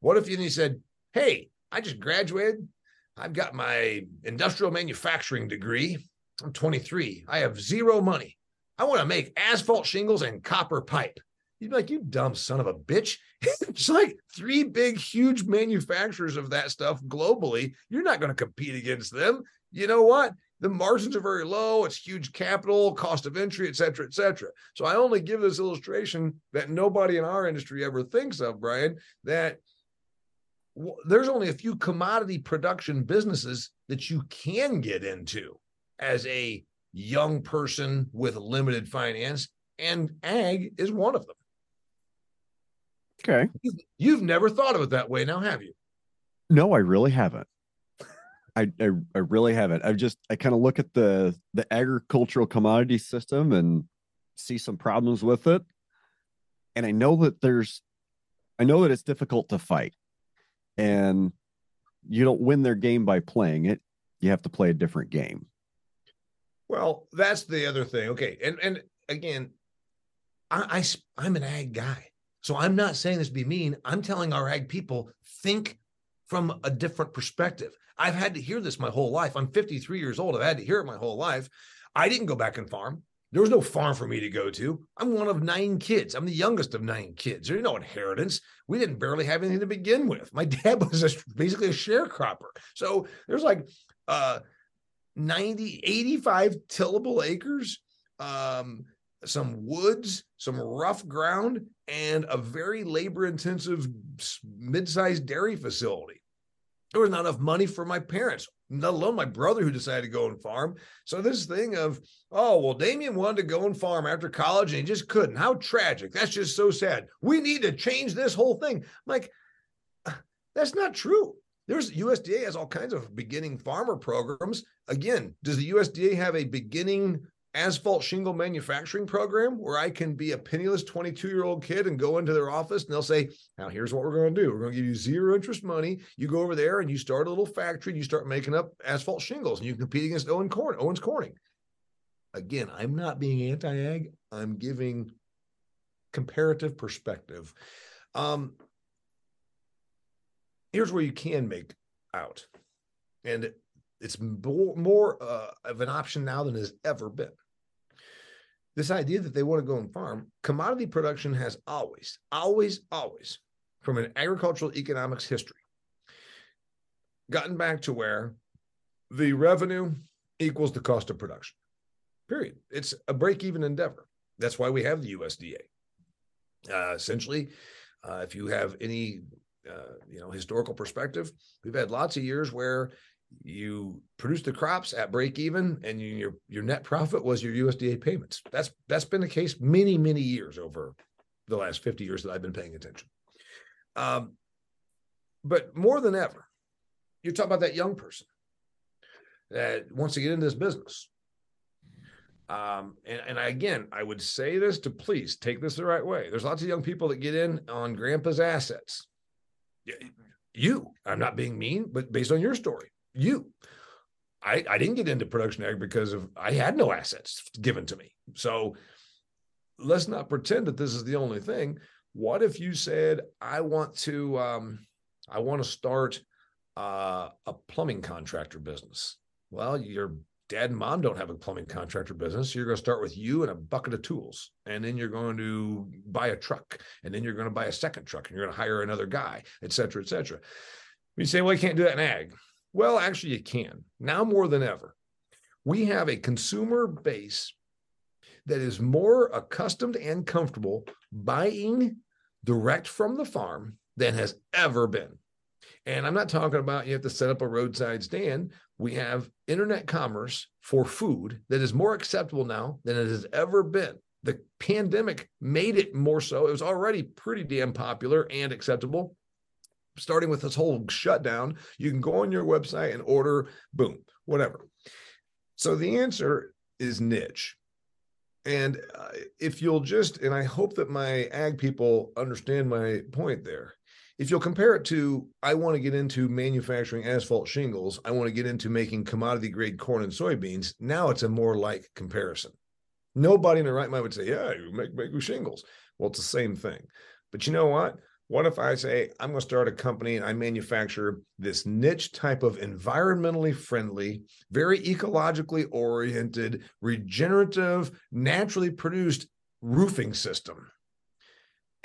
[SPEAKER 2] What if you said, hey, I just graduated. I've got my industrial manufacturing degree. I'm 23. I have zero money. I want to make asphalt shingles and copper pipe. You'd be like, you dumb son of a bitch. it's like three big, huge manufacturers of that stuff globally. You're not going to compete against them. You know what? The margins are very low. It's huge capital, cost of entry, et cetera, et cetera. So I only give this illustration that nobody in our industry ever thinks of, Brian, that there's only a few commodity production businesses that you can get into as a young person with limited finance, and ag is one of them.
[SPEAKER 1] Okay.
[SPEAKER 2] You've never thought of it that way now, have you?
[SPEAKER 1] No, I really haven't. I, I, I really haven't. I've just I kind of look at the the agricultural commodity system and see some problems with it. And I know that there's I know that it's difficult to fight. And you don't win their game by playing it. You have to play a different game.
[SPEAKER 2] Well, that's the other thing. Okay, and and again, I, I I'm an ag guy, so I'm not saying this to be mean. I'm telling our ag people think from a different perspective. I've had to hear this my whole life. I'm 53 years old. I've had to hear it my whole life. I didn't go back and farm. There was no farm for me to go to. I'm one of nine kids. I'm the youngest of nine kids. There's no inheritance. We didn't barely have anything to begin with. My dad was a, basically a sharecropper. So there's like uh, 90, 85 tillable acres, um, some woods, some rough ground, and a very labor intensive mid sized dairy facility. There was not enough money for my parents, let alone my brother who decided to go and farm. So this thing of, oh, well, Damian wanted to go and farm after college and he just couldn't. How tragic. That's just so sad. We need to change this whole thing. I'm like, that's not true. There's USDA has all kinds of beginning farmer programs. Again, does the USDA have a beginning asphalt shingle manufacturing program where I can be a penniless 22 year old kid and go into their office and they'll say, Now, here's what we're going to do. We're going to give you zero interest money. You go over there and you start a little factory and you start making up asphalt shingles and you compete against Owen Corn, Owens Corning. Again, I'm not being anti ag, I'm giving comparative perspective. Um, here's where you can make out. And it's more, more uh, of an option now than has ever been. This idea that they want to go and farm, commodity production has always, always, always, from an agricultural economics history, gotten back to where the revenue equals the cost of production. Period. It's a break even endeavor. That's why we have the USDA. Uh, essentially, uh, if you have any uh, you know historical perspective, we've had lots of years where you produce the crops at break even and you, your your net profit was your USDA payments. That's that's been the case many many years over the last 50 years that I've been paying attention. Um, but more than ever, you talk about that young person that wants to get into this business. Um, and, and I, again, I would say this to please take this the right way. There's lots of young people that get in on grandpa's assets You, I'm not being mean, but based on your story, you. I, I didn't get into production ag because of I had no assets given to me. So let's not pretend that this is the only thing. What if you said, I want to um, I want to start uh, a plumbing contractor business? Well, your dad and mom don't have a plumbing contractor business. You're going to start with you and a bucket of tools. And then you're going to buy a truck. And then you're going to buy a second truck and you're going to hire another guy, et cetera, et cetera. You say, well, I can't do that in ag. Well, actually, you can now more than ever. We have a consumer base that is more accustomed and comfortable buying direct from the farm than has ever been. And I'm not talking about you have to set up a roadside stand. We have internet commerce for food that is more acceptable now than it has ever been. The pandemic made it more so. It was already pretty damn popular and acceptable starting with this whole shutdown, you can go on your website and order, boom, whatever. So the answer is niche. And uh, if you'll just, and I hope that my ag people understand my point there. If you'll compare it to, I want to get into manufacturing asphalt shingles, I want to get into making commodity grade corn and soybeans. Now it's a more like comparison. Nobody in their right mind would say, yeah, you make, make shingles. Well, it's the same thing. But you know what? What if I say, I'm going to start a company and I manufacture this niche type of environmentally friendly, very ecologically oriented, regenerative, naturally produced roofing system?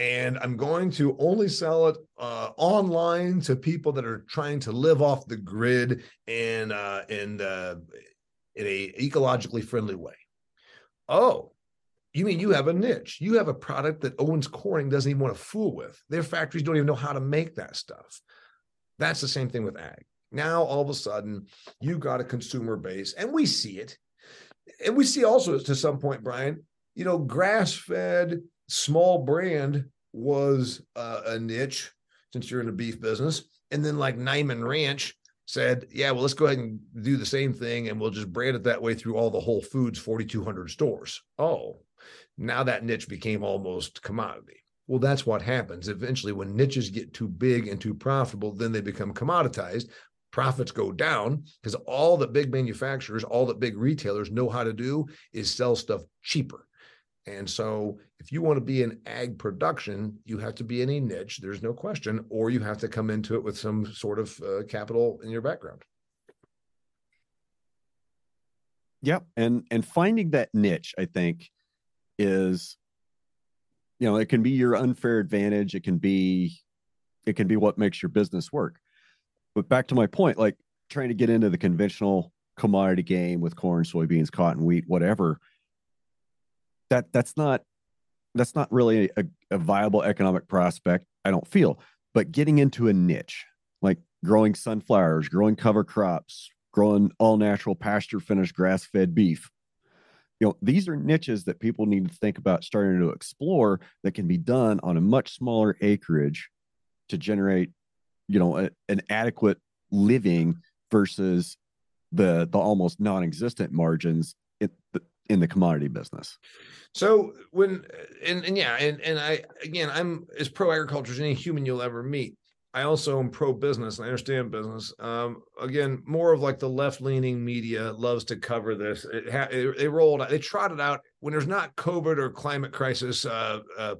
[SPEAKER 2] And I'm going to only sell it uh, online to people that are trying to live off the grid and uh, uh, in a ecologically friendly way. Oh, you mean you have a niche? You have a product that Owens Corning doesn't even want to fool with. Their factories don't even know how to make that stuff. That's the same thing with ag. Now, all of a sudden, you've got a consumer base, and we see it. And we see also to some point, Brian, you know, grass fed small brand was uh, a niche since you're in the beef business. And then, like Niman Ranch said, yeah, well, let's go ahead and do the same thing and we'll just brand it that way through all the Whole Foods 4,200 stores. Oh, now that niche became almost commodity. Well, that's what happens. Eventually, when niches get too big and too profitable, then they become commoditized. Profits go down because all the big manufacturers, all the big retailers know how to do is sell stuff cheaper. And so, if you want to be in ag production, you have to be in a niche, there's no question, or you have to come into it with some sort of uh, capital in your background.
[SPEAKER 1] Yep. And and finding that niche, I think, is you know it can be your unfair advantage it can be it can be what makes your business work but back to my point like trying to get into the conventional commodity game with corn soybeans cotton wheat whatever that that's not that's not really a, a viable economic prospect i don't feel. But getting into a niche like growing sunflowers growing cover crops growing all natural pasture finished grass fed beef you know these are niches that people need to think about starting to explore that can be done on a much smaller acreage to generate you know a, an adequate living versus the the almost non-existent margins in the, commodity business
[SPEAKER 2] so when and, and yeah and and i again i'm as pro agriculture as any human you'll ever meet I also am pro business and I understand business. Um, again, more of like the left leaning media loves to cover this. It ha- it, they rolled, they trotted out when there's not COVID or climate crisis, uh, uh,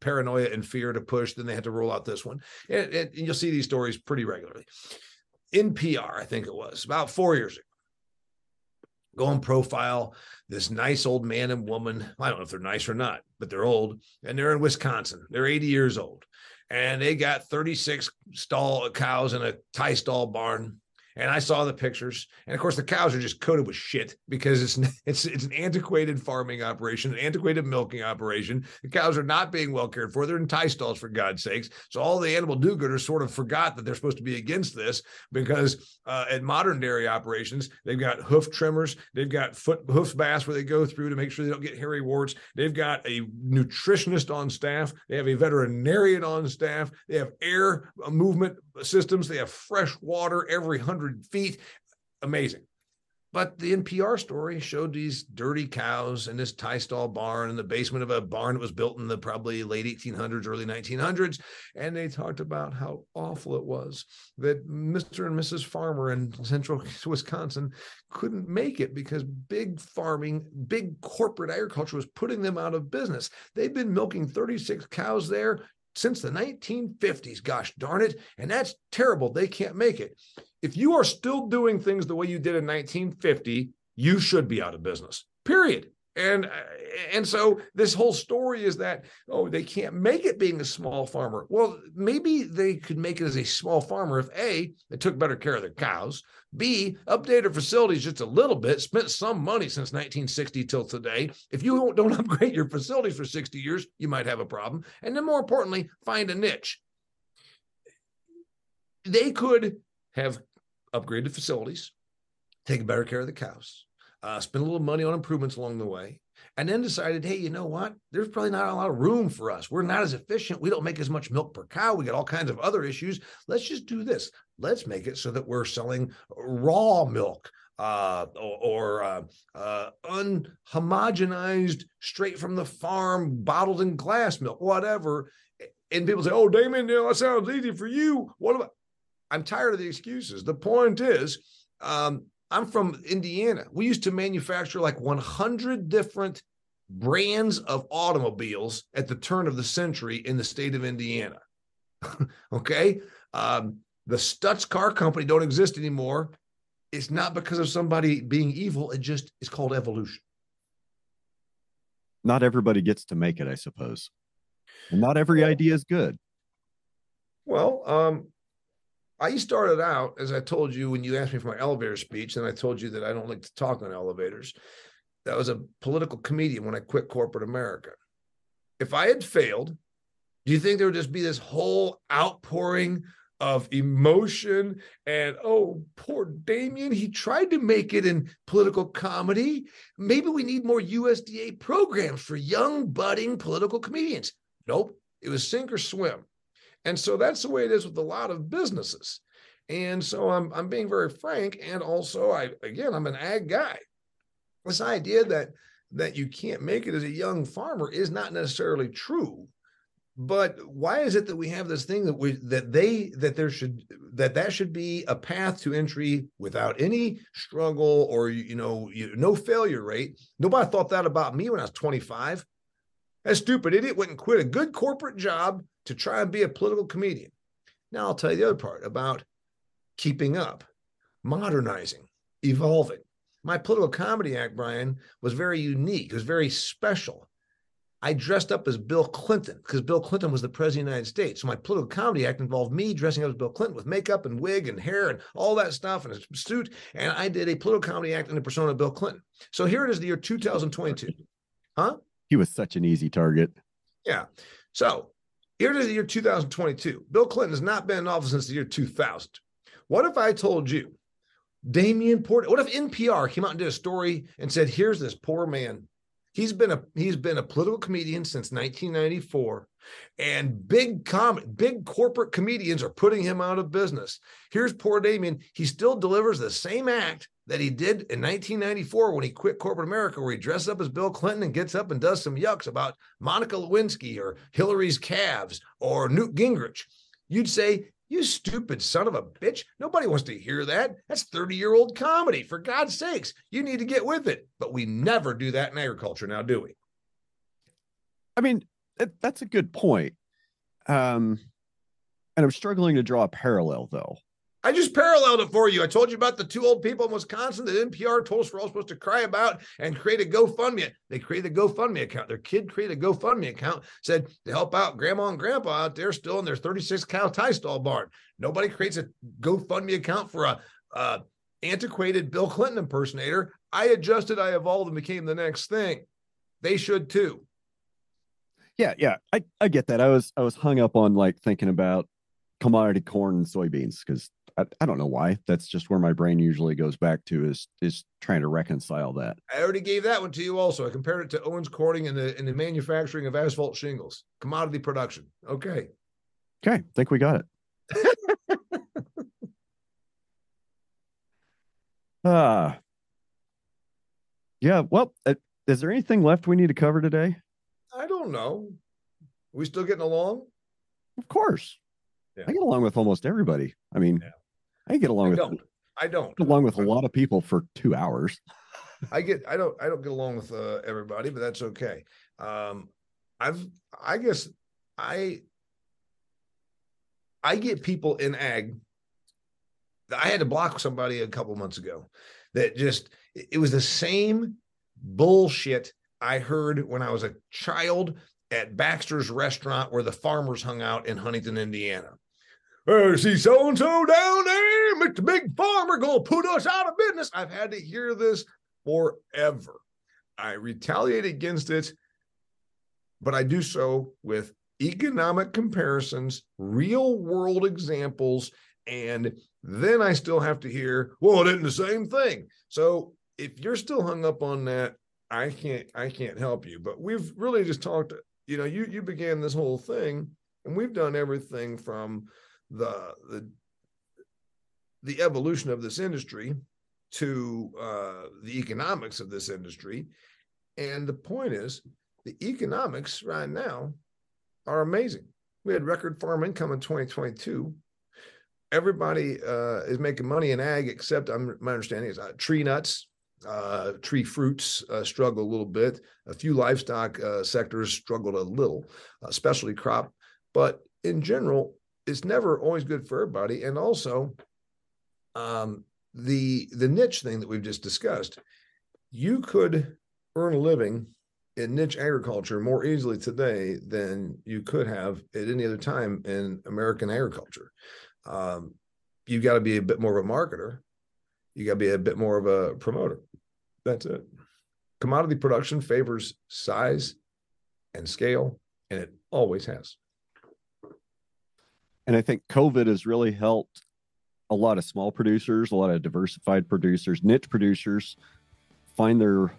[SPEAKER 2] paranoia and fear to push, then they had to roll out this one. And, and you'll see these stories pretty regularly. NPR, I think it was about four years ago. Go and profile this nice old man and woman. I don't know if they're nice or not, but they're old and they're in Wisconsin. They're 80 years old and they got 36 stall cows in a tie stall barn and I saw the pictures. And of course, the cows are just coated with shit because it's it's it's an antiquated farming operation, an antiquated milking operation. The cows are not being well cared for. They're in tie stalls for God's sakes. So all the animal do-gooders sort of forgot that they're supposed to be against this because uh, at modern dairy operations, they've got hoof trimmers, they've got foot hoof baths where they go through to make sure they don't get hairy warts. They've got a nutritionist on staff. They have a veterinarian on staff. They have air movement systems. They have fresh water every hundred feet. Amazing. But the NPR story showed these dirty cows in this tie stall barn in the basement of a barn that was built in the probably late 1800s, early 1900s. And they talked about how awful it was that Mr. and Mrs. Farmer in central Wisconsin couldn't make it because big farming, big corporate agriculture was putting them out of business. They've been milking 36 cows there since the 1950s. Gosh darn it. And that's terrible. They can't make it. If you are still doing things the way you did in 1950, you should be out of business, period. And uh, and so this whole story is that oh they can't make it being a small farmer. Well, maybe they could make it as a small farmer if a they took better care of their cows, b updated facilities just a little bit, spent some money since 1960 till today. If you don't upgrade your facilities for 60 years, you might have a problem. And then more importantly, find a niche. They could have upgraded facilities, take better care of the cows, uh, spend a little money on improvements along the way, and then decided, hey, you know what? There's probably not a lot of room for us. We're not as efficient. We don't make as much milk per cow. We got all kinds of other issues. Let's just do this. Let's make it so that we're selling raw milk uh, or, or uh, uh, unhomogenized, straight from the farm, bottled in glass milk, whatever. And people say, "Oh, Damian, you know, that sounds easy for you." What about? I'm tired of the excuses. The point is, um, I'm from Indiana. We used to manufacture like 100 different brands of automobiles at the turn of the century in the state of Indiana. okay. Um, the Stutz car company don't exist anymore. It's not because of somebody being evil. It just is called evolution.
[SPEAKER 1] Not everybody gets to make it, I suppose. And not every idea is good.
[SPEAKER 2] Well, um, I started out, as I told you when you asked me for my elevator speech, and I told you that I don't like to talk on elevators. That was a political comedian when I quit corporate America. If I had failed, do you think there would just be this whole outpouring of emotion and oh, poor Damian, he tried to make it in political comedy. Maybe we need more USDA programs for young, budding political comedians. Nope, it was sink or swim. And so that's the way it is with a lot of businesses. And so I'm I'm being very frank. And also I again I'm an ag guy. This idea that that you can't make it as a young farmer is not necessarily true. But why is it that we have this thing that we that they that there should that that should be a path to entry without any struggle or you know you, no failure rate? Nobody thought that about me when I was 25. That stupid idiot and quit a good corporate job to try and be a political comedian. Now I'll tell you the other part about keeping up, modernizing, evolving. My political comedy act, Brian, was very unique. It was very special. I dressed up as Bill Clinton because Bill Clinton was the president of the United States. So my political comedy act involved me dressing up as Bill Clinton with makeup and wig and hair and all that stuff and a suit. And I did a political comedy act in the persona of Bill Clinton. So here it is, the year 2022. Huh?
[SPEAKER 1] He was such an easy target.
[SPEAKER 2] Yeah. So here is the year 2022. Bill Clinton has not been in office since the year 2000. What if I told you, Damian Porter, what if NPR came out and did a story and said, here's this poor man. He's been a he's been a political comedian since 1994, and big com big corporate comedians are putting him out of business. Here's poor Damian. He still delivers the same act that he did in 1994 when he quit corporate America, where he dresses up as Bill Clinton and gets up and does some yucks about Monica Lewinsky or Hillary's calves or Newt Gingrich. You'd say, You stupid son of a bitch. Nobody wants to hear that. That's 30 year old comedy. For God's sakes, you need to get with it. But we never do that in agriculture now, do we?
[SPEAKER 1] I mean, that's a good point. Um, and I'm struggling to draw a parallel though.
[SPEAKER 2] I just paralleled it for you. I told you about the two old people in Wisconsin that NPR told us we're all supposed to cry about and create a GoFundMe. They created a GoFundMe account. Their kid created a GoFundMe account, said to help out grandma and grandpa out there still in their 36 cow tie stall barn. Nobody creates a GoFundMe account for a, a antiquated Bill Clinton impersonator. I adjusted, I evolved, and became the next thing. They should too.
[SPEAKER 1] Yeah, yeah, I, I get that. I was I was hung up on like thinking about commodity corn and soybeans because I, I, don't know why. That's just where my brain usually goes back to is is trying to reconcile that.
[SPEAKER 2] I already gave that one to you also. I compared it to Owens Corning in the in the manufacturing of asphalt shingles, commodity production. Okay.
[SPEAKER 1] Okay, think we got it. ah, Yeah. Well, uh, is there anything left we need to cover today?
[SPEAKER 2] I don't know. Are we still getting along?
[SPEAKER 1] Of course.
[SPEAKER 2] Yeah.
[SPEAKER 1] I get along with almost everybody. I mean,
[SPEAKER 2] Yeah.
[SPEAKER 1] I get along
[SPEAKER 2] I
[SPEAKER 1] with
[SPEAKER 2] don't. I don't.
[SPEAKER 1] get along with a lot of people for two hours.
[SPEAKER 2] I get I don't I don't get along with uh, everybody, but that's okay. Um I've I guess I I get people in ag. I had to block somebody a couple months ago that just it was the same bullshit I heard when I was a child at Baxter's restaurant where the farmers hung out in Huntington, Indiana. Hey, see so and so down eh, there, Mr. Big Farmer, gonna put us out of business. I've had to hear this forever. I retaliate against it, but I do so with economic comparisons, real world examples, and then I still have to hear, well, it isn't the same thing. So if you're still hung up on that, I can't I can't help you. But we've really just talked, you know, you you began this whole thing, and we've done everything from the the the evolution of this industry to uh, the economics of this industry. And the point is, the economics right now are amazing. We had record farm income in 2022. Everybody uh, is making money in ag, except I'm, my understanding is uh, tree nuts, uh, tree fruits uh, struggle a little bit. A few livestock uh, sectors struggled a little, uh, specialty crop. But in general, it's never always good for everybody. And also, um, the the niche thing that we've just discussed, you could earn a living in niche agriculture more easily today than you could have at any other time in American agriculture. Um, you've got to be a bit more of a marketer. You got to be a bit more of a promoter. That's it. Commodity production favors size and scale, and it always has.
[SPEAKER 1] And I think COVID has really helped a lot of small producers, a lot of diversified producers, niche producers find their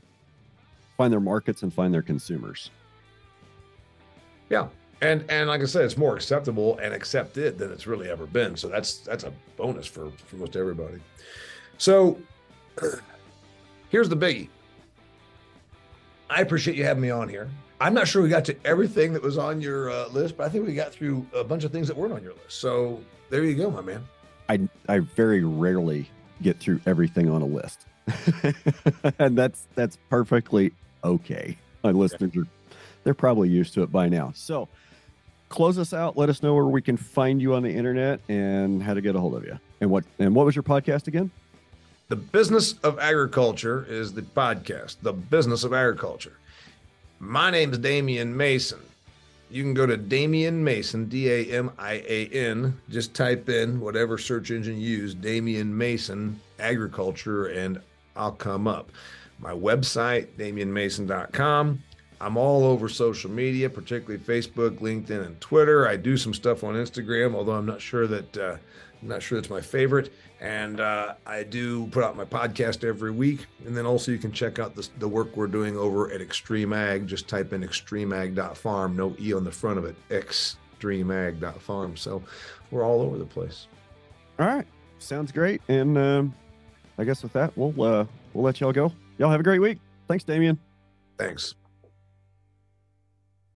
[SPEAKER 1] find their markets and find their consumers.
[SPEAKER 2] Yeah. And and like I said, it's more acceptable and accepted than it's really ever been. So that's that's a bonus for, for most everybody. So here's the biggie. I appreciate you having me on here. I'm not sure we got to everything that was on your uh, list, but I think we got through a bunch of things that weren't on your list. So there you go, my man.
[SPEAKER 1] I I very rarely get through everything on a list. and that's that's perfectly okay. My listeners are they're probably used to it by now. So close us out. Let us know where we can find you on the internet and how to get a hold of you. And what and what was your podcast again?
[SPEAKER 2] The Business of Agriculture is the podcast, The Business of Agriculture. My name is Damian Mason. You can go to Damian Mason, D A M I A N. Just type in whatever search engine you use, Damian Mason Agriculture, and I'll come up. My website, damianmason.com. I'm all over social media, particularly Facebook, LinkedIn, and Twitter. I do some stuff on Instagram, although I'm not sure that uh, I'm not sure that's my favorite. And uh, I do put out my podcast every week. And then also you can check out the, the work we're doing over at XtremeAg. Just type in xtremeag.farm, no E on the front of it, xtremeag.farm. So we're all over the place.
[SPEAKER 1] All right. Sounds great. And um, I guess with that, we'll uh, we'll let y'all go. Y'all have a great week. Thanks, Damian.
[SPEAKER 2] Thanks.